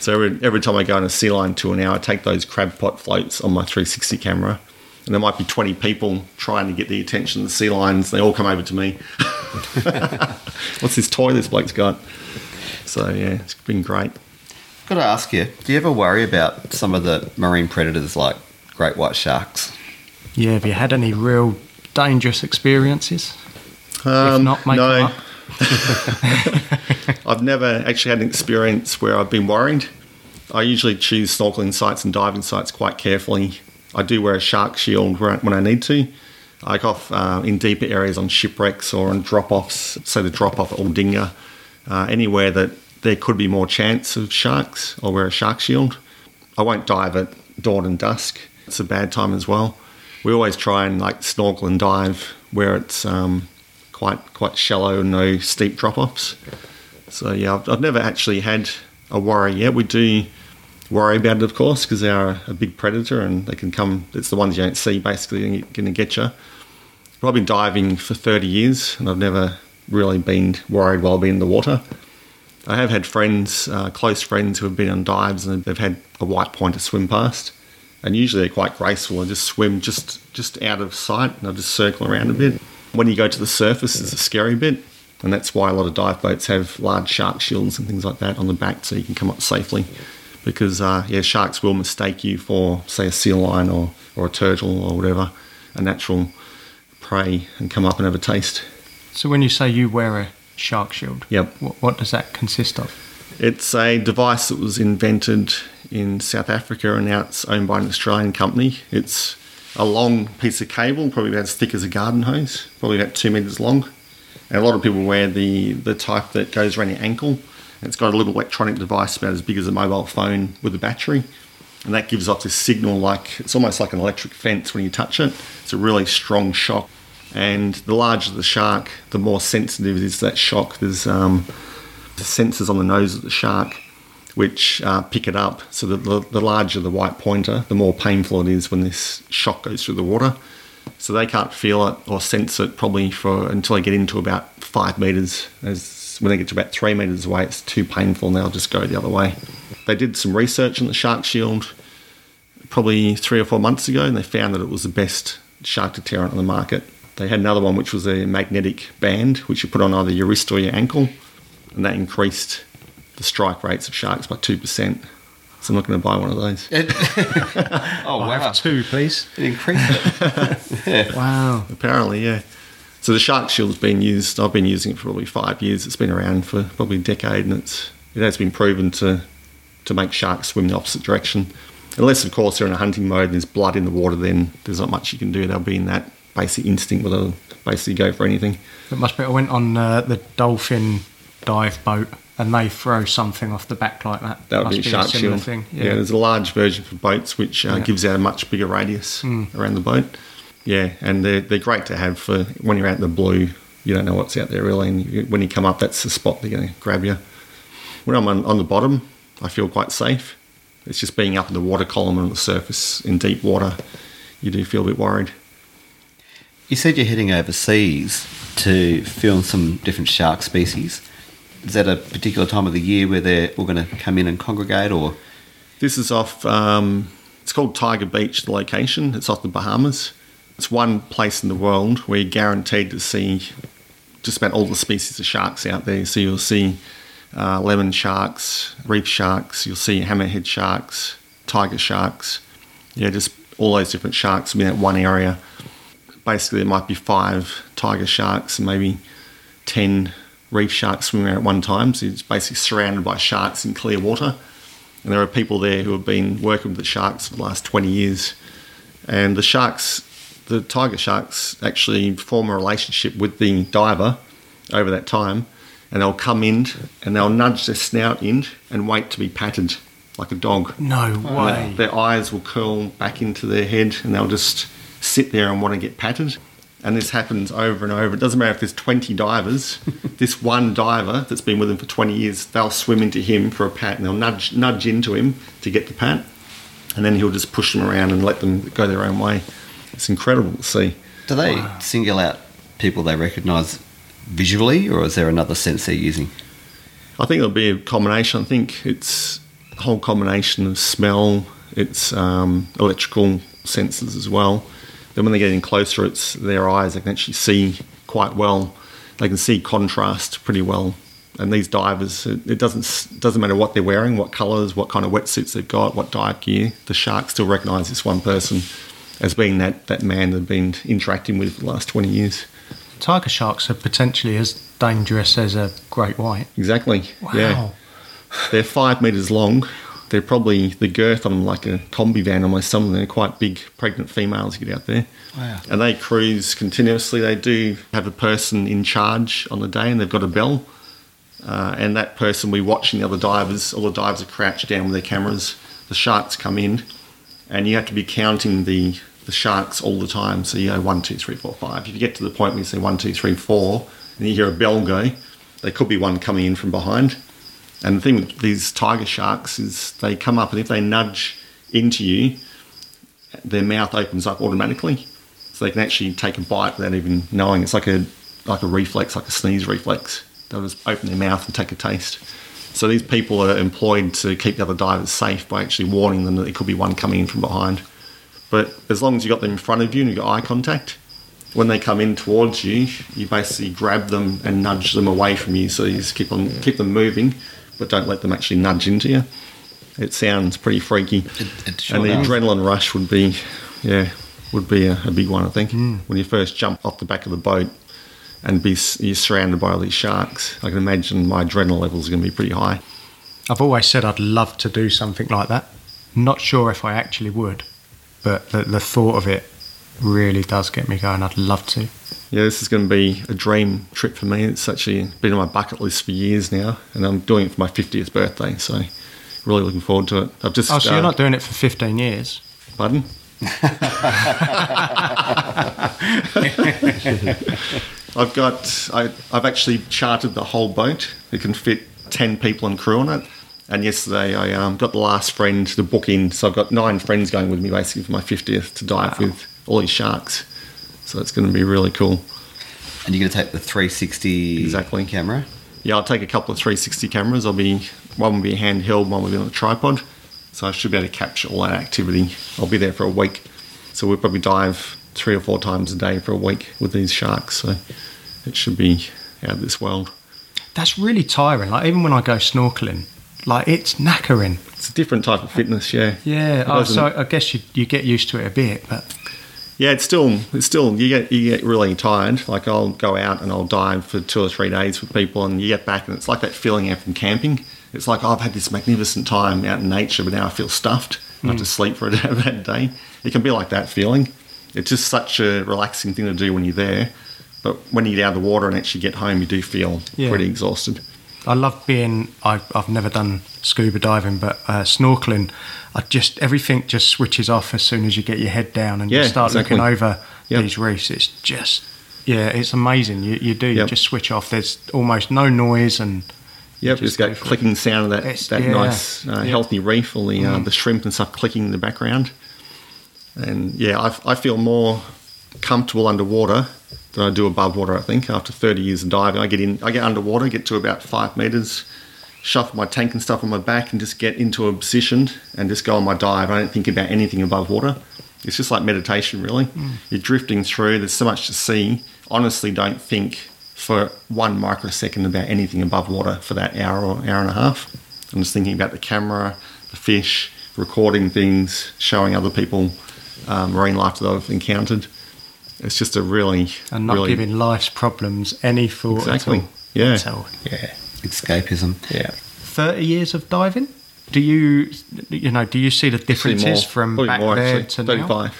So every, every time I go on a sea lion tour now, I take those crab pot floats on my 360 camera. And there might be 20 people trying to get the attention of the sea lions. They all come over to me. What's this toy this bloke's got? So yeah, it's been great. I've Got to ask you, do you ever worry about some of the marine predators like great white sharks? Yeah, have you had any real dangerous experiences? Um, if not, make no. them up. I've never actually had an experience where I've been worried. I usually choose snorkeling sites and diving sites quite carefully. I do wear a shark shield when I need to. I go off uh, in deeper areas on shipwrecks or on drop offs, say the drop off at Aldinga, uh, anywhere that there could be more chance of sharks, I'll wear a shark shield. I won't dive at dawn and dusk. It's a bad time as well. We always try and like snorkel and dive where it's um, quite quite shallow no steep drop offs. So yeah, I've, I've never actually had a worry yet. We do worry about it, of course, because they are a big predator and they can come. It's the ones you don't see, basically, going to get you. But I've been diving for 30 years and I've never really been worried while being in the water. I have had friends, uh, close friends, who have been on dives and they've had a white pointer swim past. And usually they're quite graceful. I just swim just just out of sight and I just circle around a bit. When you go to the surface, it's a scary bit. And that's why a lot of dive boats have large shark shields and things like that on the back so you can come up safely. Because, uh, yeah, sharks will mistake you for, say, a sea lion or, or a turtle or whatever, a natural prey, and come up and have a taste. So when you say you wear a shark shield, Yep. what, what does that consist of? It's a device that was invented in South Africa and now it's owned by an Australian company. It's a long piece of cable, probably about as thick as a garden hose, probably about two metres long. And a lot of people wear the, the type that goes around your ankle. It's got a little electronic device about as big as a mobile phone with a battery. And that gives off this signal like it's almost like an electric fence when you touch it. It's a really strong shock. And the larger the shark, the more sensitive it is to that shock. There's um, sensors on the nose of the shark which uh, pick it up. So the, the, the larger the white pointer, the more painful it is when this shock goes through the water. So they can't feel it or sense it probably for until they get into about five meters. As when they get to about three meters away, it's too painful, and they'll just go the other way. They did some research on the shark shield probably three or four months ago, and they found that it was the best shark deterrent on the market. They had another one which was a magnetic band, which you put on either your wrist or your ankle, and that increased the strike rates of sharks by two percent. So I'm not going to buy one of those. oh I have two, please. It increased it. yeah. Wow. Apparently, yeah. So the shark shield's been used. I've been using it for probably five years. It's been around for probably a decade, and it's it has been proven to to make sharks swim the opposite direction. Unless, of course, they're in a hunting mode and there's blood in the water, then there's not much you can do. They'll be in that basic instinct where they'll basically go for anything. It must be. I went on uh, the dolphin dive boat and they throw something off the back like that. That would be a shark similar shield. thing. Yeah. there's a large version for boats which uh, Yeah. gives out a much bigger radius around the boat. Yeah, and they're, they're great to have for when you're out in the blue. You don't know what's out there really, and you, when you come up, that's the spot they're going to grab you. When I'm on, on the bottom, I feel quite safe. It's just being up in the water column on the surface in deep water, you do feel a bit worried. You said you're heading overseas to film some different shark species. Is that a particular time of the year where they're all going to come in and congregate, or This is off. Um, it's called Tiger Beach. The location. It's off the Bahamas. It's one place in the world where you're guaranteed to see just about all the species of sharks out there. So you'll see uh, lemon sharks, reef sharks. You'll see hammerhead sharks, tiger sharks. Yeah, just all those different sharks in that one area. Basically, there might be five tiger sharks and maybe ten reef sharks swimming around at one time. So it's basically surrounded by sharks in clear water. And there are people there who have been working with the sharks for the last 20 years. And the sharks, the tiger sharks, actually form a relationship with the diver over that time. And they'll come in and they'll nudge their snout in and wait to be patted like a dog. No way. their- Their eyes will curl back into their head and they'll just sit there and want to get patted. And this happens over and over. It doesn't matter if there's 20 divers, this one diver that's been with them for 20 years, they'll swim into him for a pat and they'll nudge, nudge into him to get the pat. And then he'll just push them around and let them go their own way. It's incredible to see. do they single out people they recognise visually, or is there another sense they're using? I think it'll be a combination. I think it's a whole combination of smell, it's um, electrical senses as well. Then when they get in closer, it's their eyes. They can actually see quite well. They can see contrast pretty well. And these divers, it, it doesn't doesn't matter what they're wearing, what colours, what kind of wetsuits they've got, what dive gear. The sharks still recognise this one person as being that, that man they've been interacting with for the last 20 years. Tiger sharks are potentially as dangerous as a great white. Exactly. Wow. Yeah. They're five metres long. They're probably the girth on them like a combi van almost. Some of them they're quite big pregnant females you get out there. Wow. And they cruise continuously. They do have a person in charge on the day and they've got a bell. Uh, and that person we watching the other divers. All the divers are crouched down with their cameras. The sharks come in and you have to be counting the, the sharks all the time. So you go one, two, three, four, five. If you get to the point where you say one, two, three, four, and you hear a bell go, there could be one coming in from behind. And the thing with these tiger sharks is they come up and if they nudge into you, their mouth opens up automatically, so they can actually take a bite without even knowing. It's like a like a reflex, like a sneeze reflex. They'll just open their mouth and take a taste. So these people are employed to keep the other divers safe by actually warning them that there could be one coming in from behind. But as long as you got them in front of you and you got eye contact, when they come in towards you, you basically grab them and nudge them away from you. So you just keep on keep them moving, but don't let them actually nudge into you. It sounds pretty freaky, it sure and the does. adrenaline rush would be, yeah, would be a, a big one. I think hmm. when you first jump off the back of the boat, and be you're surrounded by all these sharks. I can imagine my adrenaline levels are going to be pretty high. I've always said I'd love to do something like that. Not sure if I actually would, but the, the thought of it really does get me going. I'd love to. Yeah, this is going to be a dream trip for me. It's actually been on my bucket list for years now, and I'm doing it for my 50th birthday. So, really looking forward to it. I've just Oh, so uh, you're not doing it for 15 years? Pardon? I've got. I, I've actually chartered the whole boat. It can fit ten people and crew on it. And yesterday I um, got the last friend to book in, so I've got nine friends going with me basically for my fiftieth to dive with all these sharks. So it's going to be really cool. And you're going to take the 360 Exactly. camera. Yeah, I'll take a couple of 360 cameras. I'll be one will be handheld, one will be on a tripod. So I should be able to capture all that activity. I'll be there for a week. So we'll probably dive three or four times a day for a week with these sharks. So it should be out of this world. That's really tiring. Like, even when I go snorkeling, like, it's knackering. It's a different type of fitness, yeah. Yeah. Oh, so I guess you, you get used to it a bit, but Yeah, it's still it's still you get you get really tired. Like I'll go out and I'll dive for two or three days with people, and you get back and it's like that feeling out from camping. It's like oh, I've had this magnificent time out in nature, but now I feel stuffed. I have to mm. sleep for a that day. It can be like that feeling. It's just such a relaxing thing to do when you're there. But when you get out of the water and actually get home, you do feel Yeah. pretty exhausted. I love being. I, I've never done scuba diving, but uh, snorkeling, I just everything just switches off as soon as you get your head down and Yeah, you start exactly. looking over Yep. these reefs. It's just, yeah, it's amazing. You you do you just switch off. There's almost no noise and Yep, just that for it. clicking sound of that, It's- that yeah. nice, uh. Mm. healthy reef, all the, uh, the shrimp and stuff clicking in the background. And yeah, I, I feel more comfortable underwater than I do above water, I think. After 30 years of diving, I get in, I get underwater, get to about five meters, shuffle my tank and stuff on my back, and just get into a position and just go on my dive. I don't think about anything above water. It's just like meditation, really. You're drifting through, there's so much to see. Honestly, don't think for one microsecond about anything above water for that hour or hour and a half. I'm just thinking about the camera, the fish, recording things, showing other people um, marine life that I've encountered. It's just a really, and not really giving life's problems any thought exactly, at all. yeah, So yeah, Escapism. yeah. thirty years of diving. Do you you know? Do you see the differences more, from probably back more there actually. to now? Thirty-five.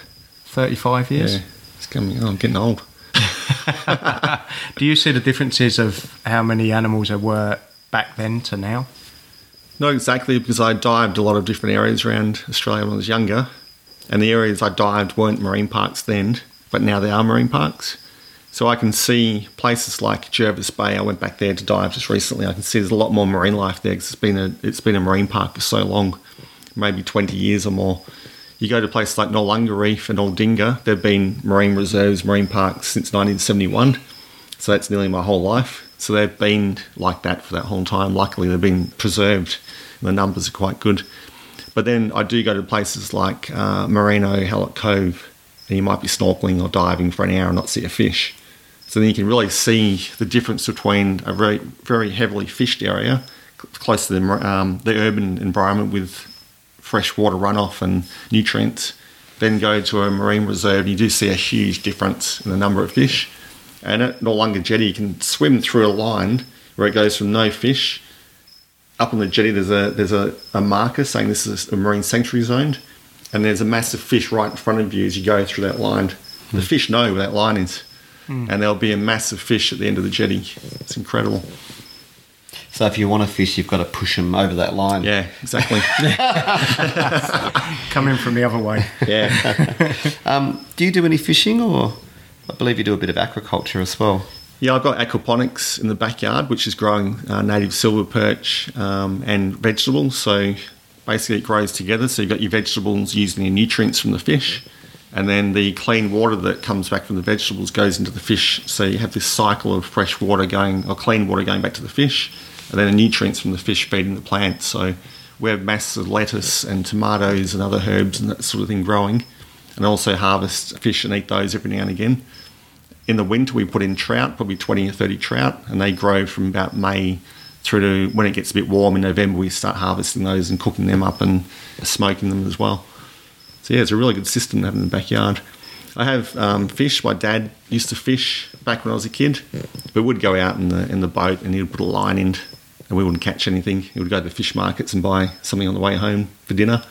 Thirty-five years. Yeah, it's coming. Oh, I'm getting old. Do you see the differences of how many animals there were back then to now? Not exactly because I dived a lot of different areas around Australia when I was younger, and the areas I dived weren't marine parks then, but now they are marine parks. So I can see places like Jervis Bay. I went back there to dive just recently. I can see there's a lot more marine life there because it's been a it's been a marine park for so long, maybe 20 years or more. You go to places like Noarlunga Reef and Aldinga. They've been marine reserves, marine parks since 1971. So that's nearly my whole life. So they've been like that for that whole time. Luckily, they've been preserved, and the numbers are quite good. But then I do go to places like uh, Marino, Hallett Cove, and you might be snorkeling or diving for an hour and not see a fish. So then you can really see the difference between a very, very heavily fished area, close to the, um, the urban environment with fresh water runoff and nutrients, then go to a marine reserve, and you do see a huge difference in the number of fish. And at Noarlunga Jetty, you can swim through a line where it goes from no fish up on the jetty. There's a there's a, a marker saying this is a marine sanctuary zone, and there's a massive fish right in front of you as you go through that line. The fish know where that line is, and there'll be a massive fish at the end of the jetty. It's incredible. So if you want a fish, you've got to push them over that line. Yeah, exactly. Coming from the other way. yeah. Um, do you do any fishing, or I believe you do a bit of aquaculture as well? Yeah, I've got aquaponics in the backyard, which is growing uh, native silver perch um, and vegetables. So basically, it grows together. So you've got your vegetables using the nutrients from the fish, and then the clean water that comes back from the vegetables goes into the fish. So you have this cycle of fresh water going, or clean water going back to the fish, and then the nutrients from the fish feeding the plants. So we have masses of lettuce and tomatoes and other herbs and that sort of thing growing, and also harvest fish and eat those every now and again in the winter we put in trout, probably 20 or 30 trout, and they grow from about May through to when it gets a bit warm in November, we start harvesting those and cooking them up and smoking them as well. So yeah, it's a really good system to have in the backyard. I have um, fish. My dad used to fish back when I was a kid. We would go out in the in the boat and he'd put a line in, and we wouldn't catch anything. He would go to the fish markets and buy something on the way home for dinner.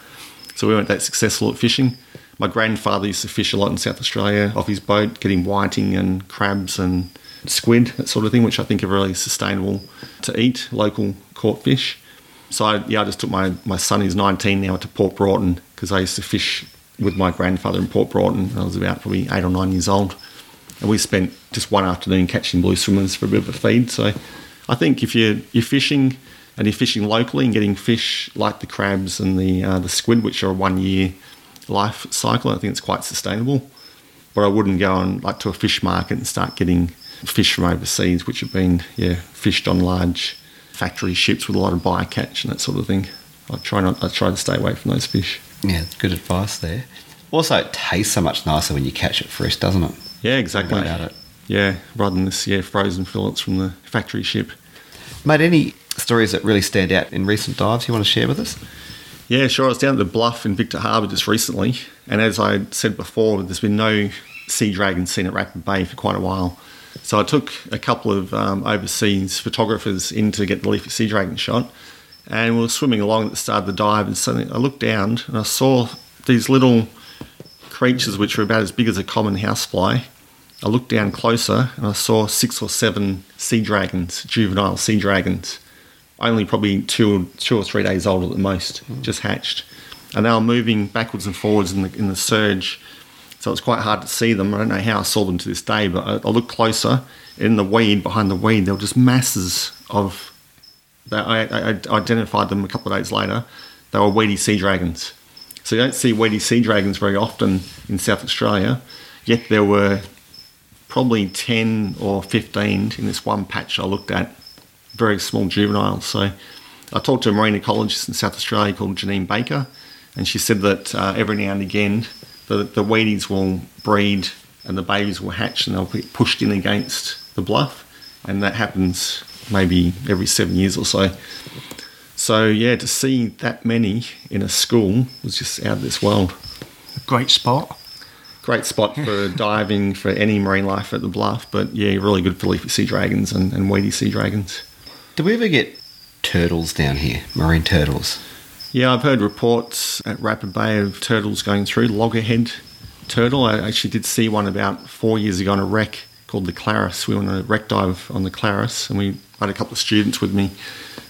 So we weren't that successful at fishing. My grandfather used to fish a lot in South Australia off his boat, getting whiting and crabs and squid, that sort of thing, which I think are really sustainable to eat, local caught fish. So I, yeah, I just took my, my son, who's 19 now, to Port Broughton because I used to fish with my grandfather in Port Broughton. I was about probably eight or nine years old. And we spent just one afternoon catching blue swimmers for a bit of a feed. So I think if you're, you're fishing and you're fishing locally and getting fish like the crabs and the, uh, the squid, which are a one year life cycle, I think it's quite sustainable. But I wouldn't go on like to a fish market and start getting fish from overseas, which have been yeah fished on large factory ships with a lot of bycatch and that sort of thing. I try not. I try to stay away from those fish. Yeah, good advice there. Also, it tastes so much nicer when you catch it fresh, doesn't it? Yeah, exactly. About it. Yeah, rather than this yeah frozen fillets from the factory ship. Mate, any stories that really stand out in recent dives you want to share with us? Yeah, sure. I was down at the Bluff in Victor Harbour just recently, and as I said before, there's been no sea dragons seen at Rapid Bay for quite a while. So I took a couple of um, overseas photographers in to get the leafy sea dragon shot, and we were swimming along at the start of the dive, and suddenly I looked down and I saw these little creatures which were about as big as a common housefly. I looked down closer and I saw six or seven sea dragons, juvenile sea dragons, only probably two, two or three days old at the most, just hatched. And they were moving backwards and forwards in the, in the surge. So it's quite hard to see them. I don't know how I saw them to this day, but I, I looked closer in the weed, behind the weed, there were just masses of. That I, I, I identified them a couple of days later. They were weedy sea dragons. So you don't see weedy sea dragons very often in South Australia, yet there were probably 10 or 15 in this one patch I looked at, very small juveniles. So I talked to a marine ecologist in South Australia called Janine Baker, and she said that uh, every now and again the, the weedies will breed and the babies will hatch and they'll be pushed in against the bluff, and that happens maybe every seven years or so. So yeah, to see that many in a school was just out of this world. Great spot. Great spot for diving for any marine life at the bluff, but yeah, really good for leafy sea dragons and, and weedy sea dragons. Do we ever get turtles down here? Marine turtles? Yeah, I've heard reports at Rapid Bay of turtles going through. Loggerhead turtle. I actually did see one about four years ago on a wreck called the Claris. We went on a wreck dive on the Claris, and we had a couple of students with me,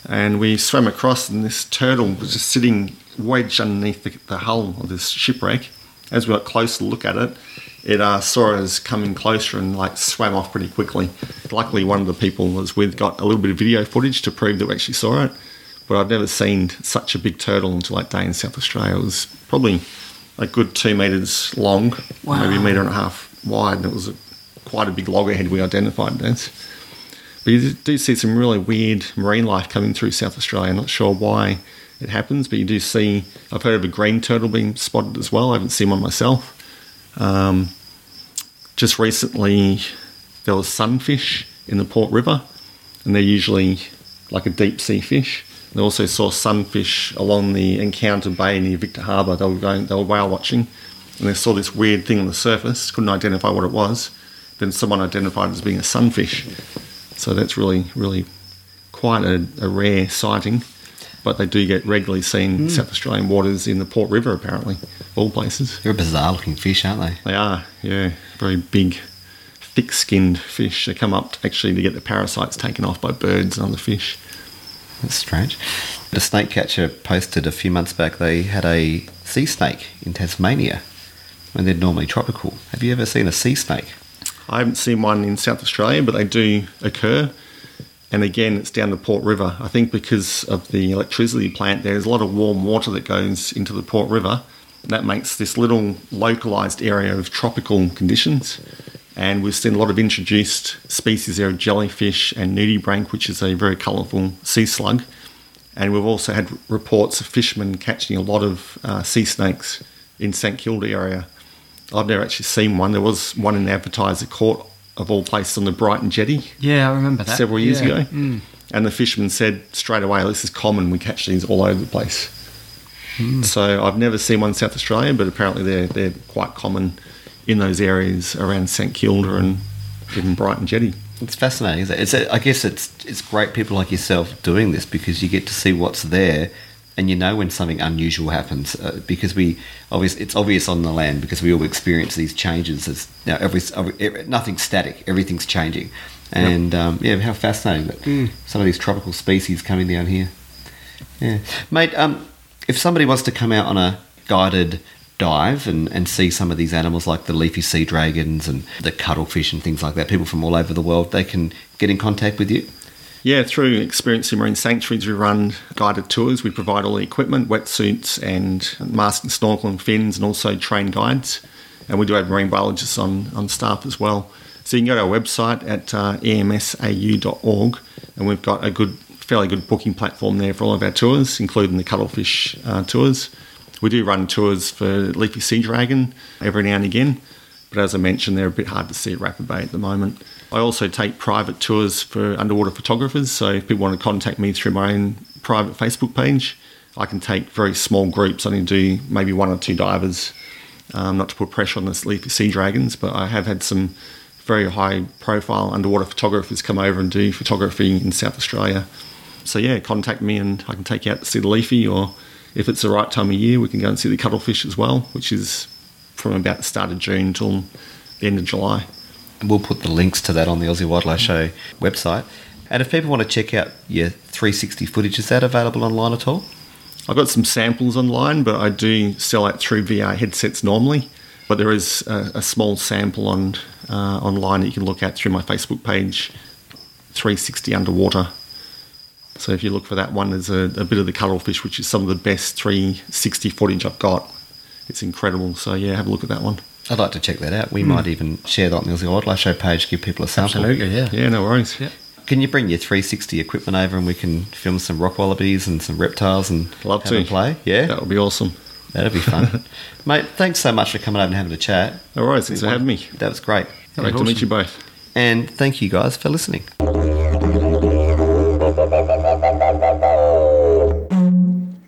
and we swam across, and this turtle was just sitting wedged underneath the, the hull of this shipwreck. As we got closer to look at it, it uh, saw us coming closer and like swam off pretty quickly. Luckily, one of the people was with got a little bit of video footage to prove that we actually saw it. But I've never seen such a big turtle until that day in South Australia. It was probably a good two metres long, maybe a metre and a half wide, and it was a, quite a big loggerhead we identified as. But you do see some really weird marine life coming through South Australia. I'm not sure why it happens, but you do see. I've heard of a green turtle being spotted as well. I haven't seen one myself. Um, just recently, there was sunfish in the Port River, and they're usually like a deep sea fish. They also saw sunfish along the Encounter Bay near Victor Harbour. They were going, they were whale watching, and they saw this weird thing on the surface. Couldn't identify what it was. Then someone identified it as being a sunfish. So that's really, really quite a, a rare sighting. But they do get regularly seen in hmm. South Australian waters in the Port River, apparently, all places. They're a bizarre looking fish, aren't they? They are, yeah, very big, thick-skinned fish. They come up actually to get the parasites taken off by birds and other fish. That's strange. The snake catcher posted a few months back they had a sea snake in Tasmania when they're normally tropical. Have you ever seen a sea snake? I haven't seen one in South Australia, but they do occur. And again, it's down the Port River. I think because of the electricity plant, there's a lot of warm water that goes into the Port River. That makes this little localized area of tropical conditions. And we've seen a lot of introduced species there of jellyfish and nudibranch, which is a very colourful sea slug. And we've also had reports of fishermen catching a lot of uh, sea snakes in St Kilda area. I've never actually seen one. There was one in the advertiser court of all places on the Brighton Jetty Yeah, I remember that. several years Yeah. ago. And the fisherman said straight away, this is common, we catch these all over the place. So I've never seen one in South Australia, but apparently they're, they're quite common in those areas around St Kilda and even Brighton Jetty. It's fascinating. Isn't it? It's a, I guess it's it's great people like yourself doing this because you get to see what's there, and you know when something unusual happens uh, because we obvious it's obvious on the land because we all experience these changes as you know, every, every nothing's static, everything's changing, and um, yeah, how fascinating that some of these tropical species coming down here. Yeah, mate. Um, if somebody wants to come out on a guided dive and, and see some of these animals like the leafy sea dragons and the cuttlefish and things like that, people from all over the world, they can get in contact with you. Yeah, through Experiencing Marine Sanctuaries, we run guided tours. We provide all the equipment, wetsuits, and mask and snorkel and fins, and also train guides. And we do have marine biologists on, on staff as well. So you can go to our website at uh, emsau.org, and we've got a good, fairly good booking platform there for all of our tours, including the cuttlefish uh, tours. We do run tours for leafy sea dragon every now and again, but as I mentioned, they're a bit hard to see at Rapid Bay at the moment. I also take private tours for underwater photographers, so if people want to contact me through my own private Facebook page, I can take very small groups. I can do maybe one or two divers, um, not to put pressure on the leafy sea dragons, but I have had some very high profile underwater photographers come over and do photography in South Australia. So yeah, contact me and I can take you out to see the leafy or if it's the right time of year, we can go and see the cuttlefish as well, which is from about the start of June till the end of July. And we'll put the links to that on the Aussie Wildlife Show website. And if people want to check out your 360 footage, is that available online at all? I've got some samples online, but I do sell out through VR headsets normally. But there is a, a small sample on uh, online that you can look at through my Facebook page, 360 Underwater. So if you look for that one, there's a, a bit of the cuttlefish, which is some of the best 360 footage I've got. It's incredible. So yeah, have a look at that one. I'd like to check that out. We hmm. might even share that on the Aussie Wildlife Show page, give people a sample. Absolutely, yeah. Yeah, no worries. Yeah. Can you bring your 360 equipment over and we can film some rock wallabies and some reptiles and Love have to them play? Yeah, That would be awesome. that'd be fun. Mate, thanks so much for coming over and having a chat. All right. Thanks for having me. That was great. Great to meet you both. And thank you guys for listening.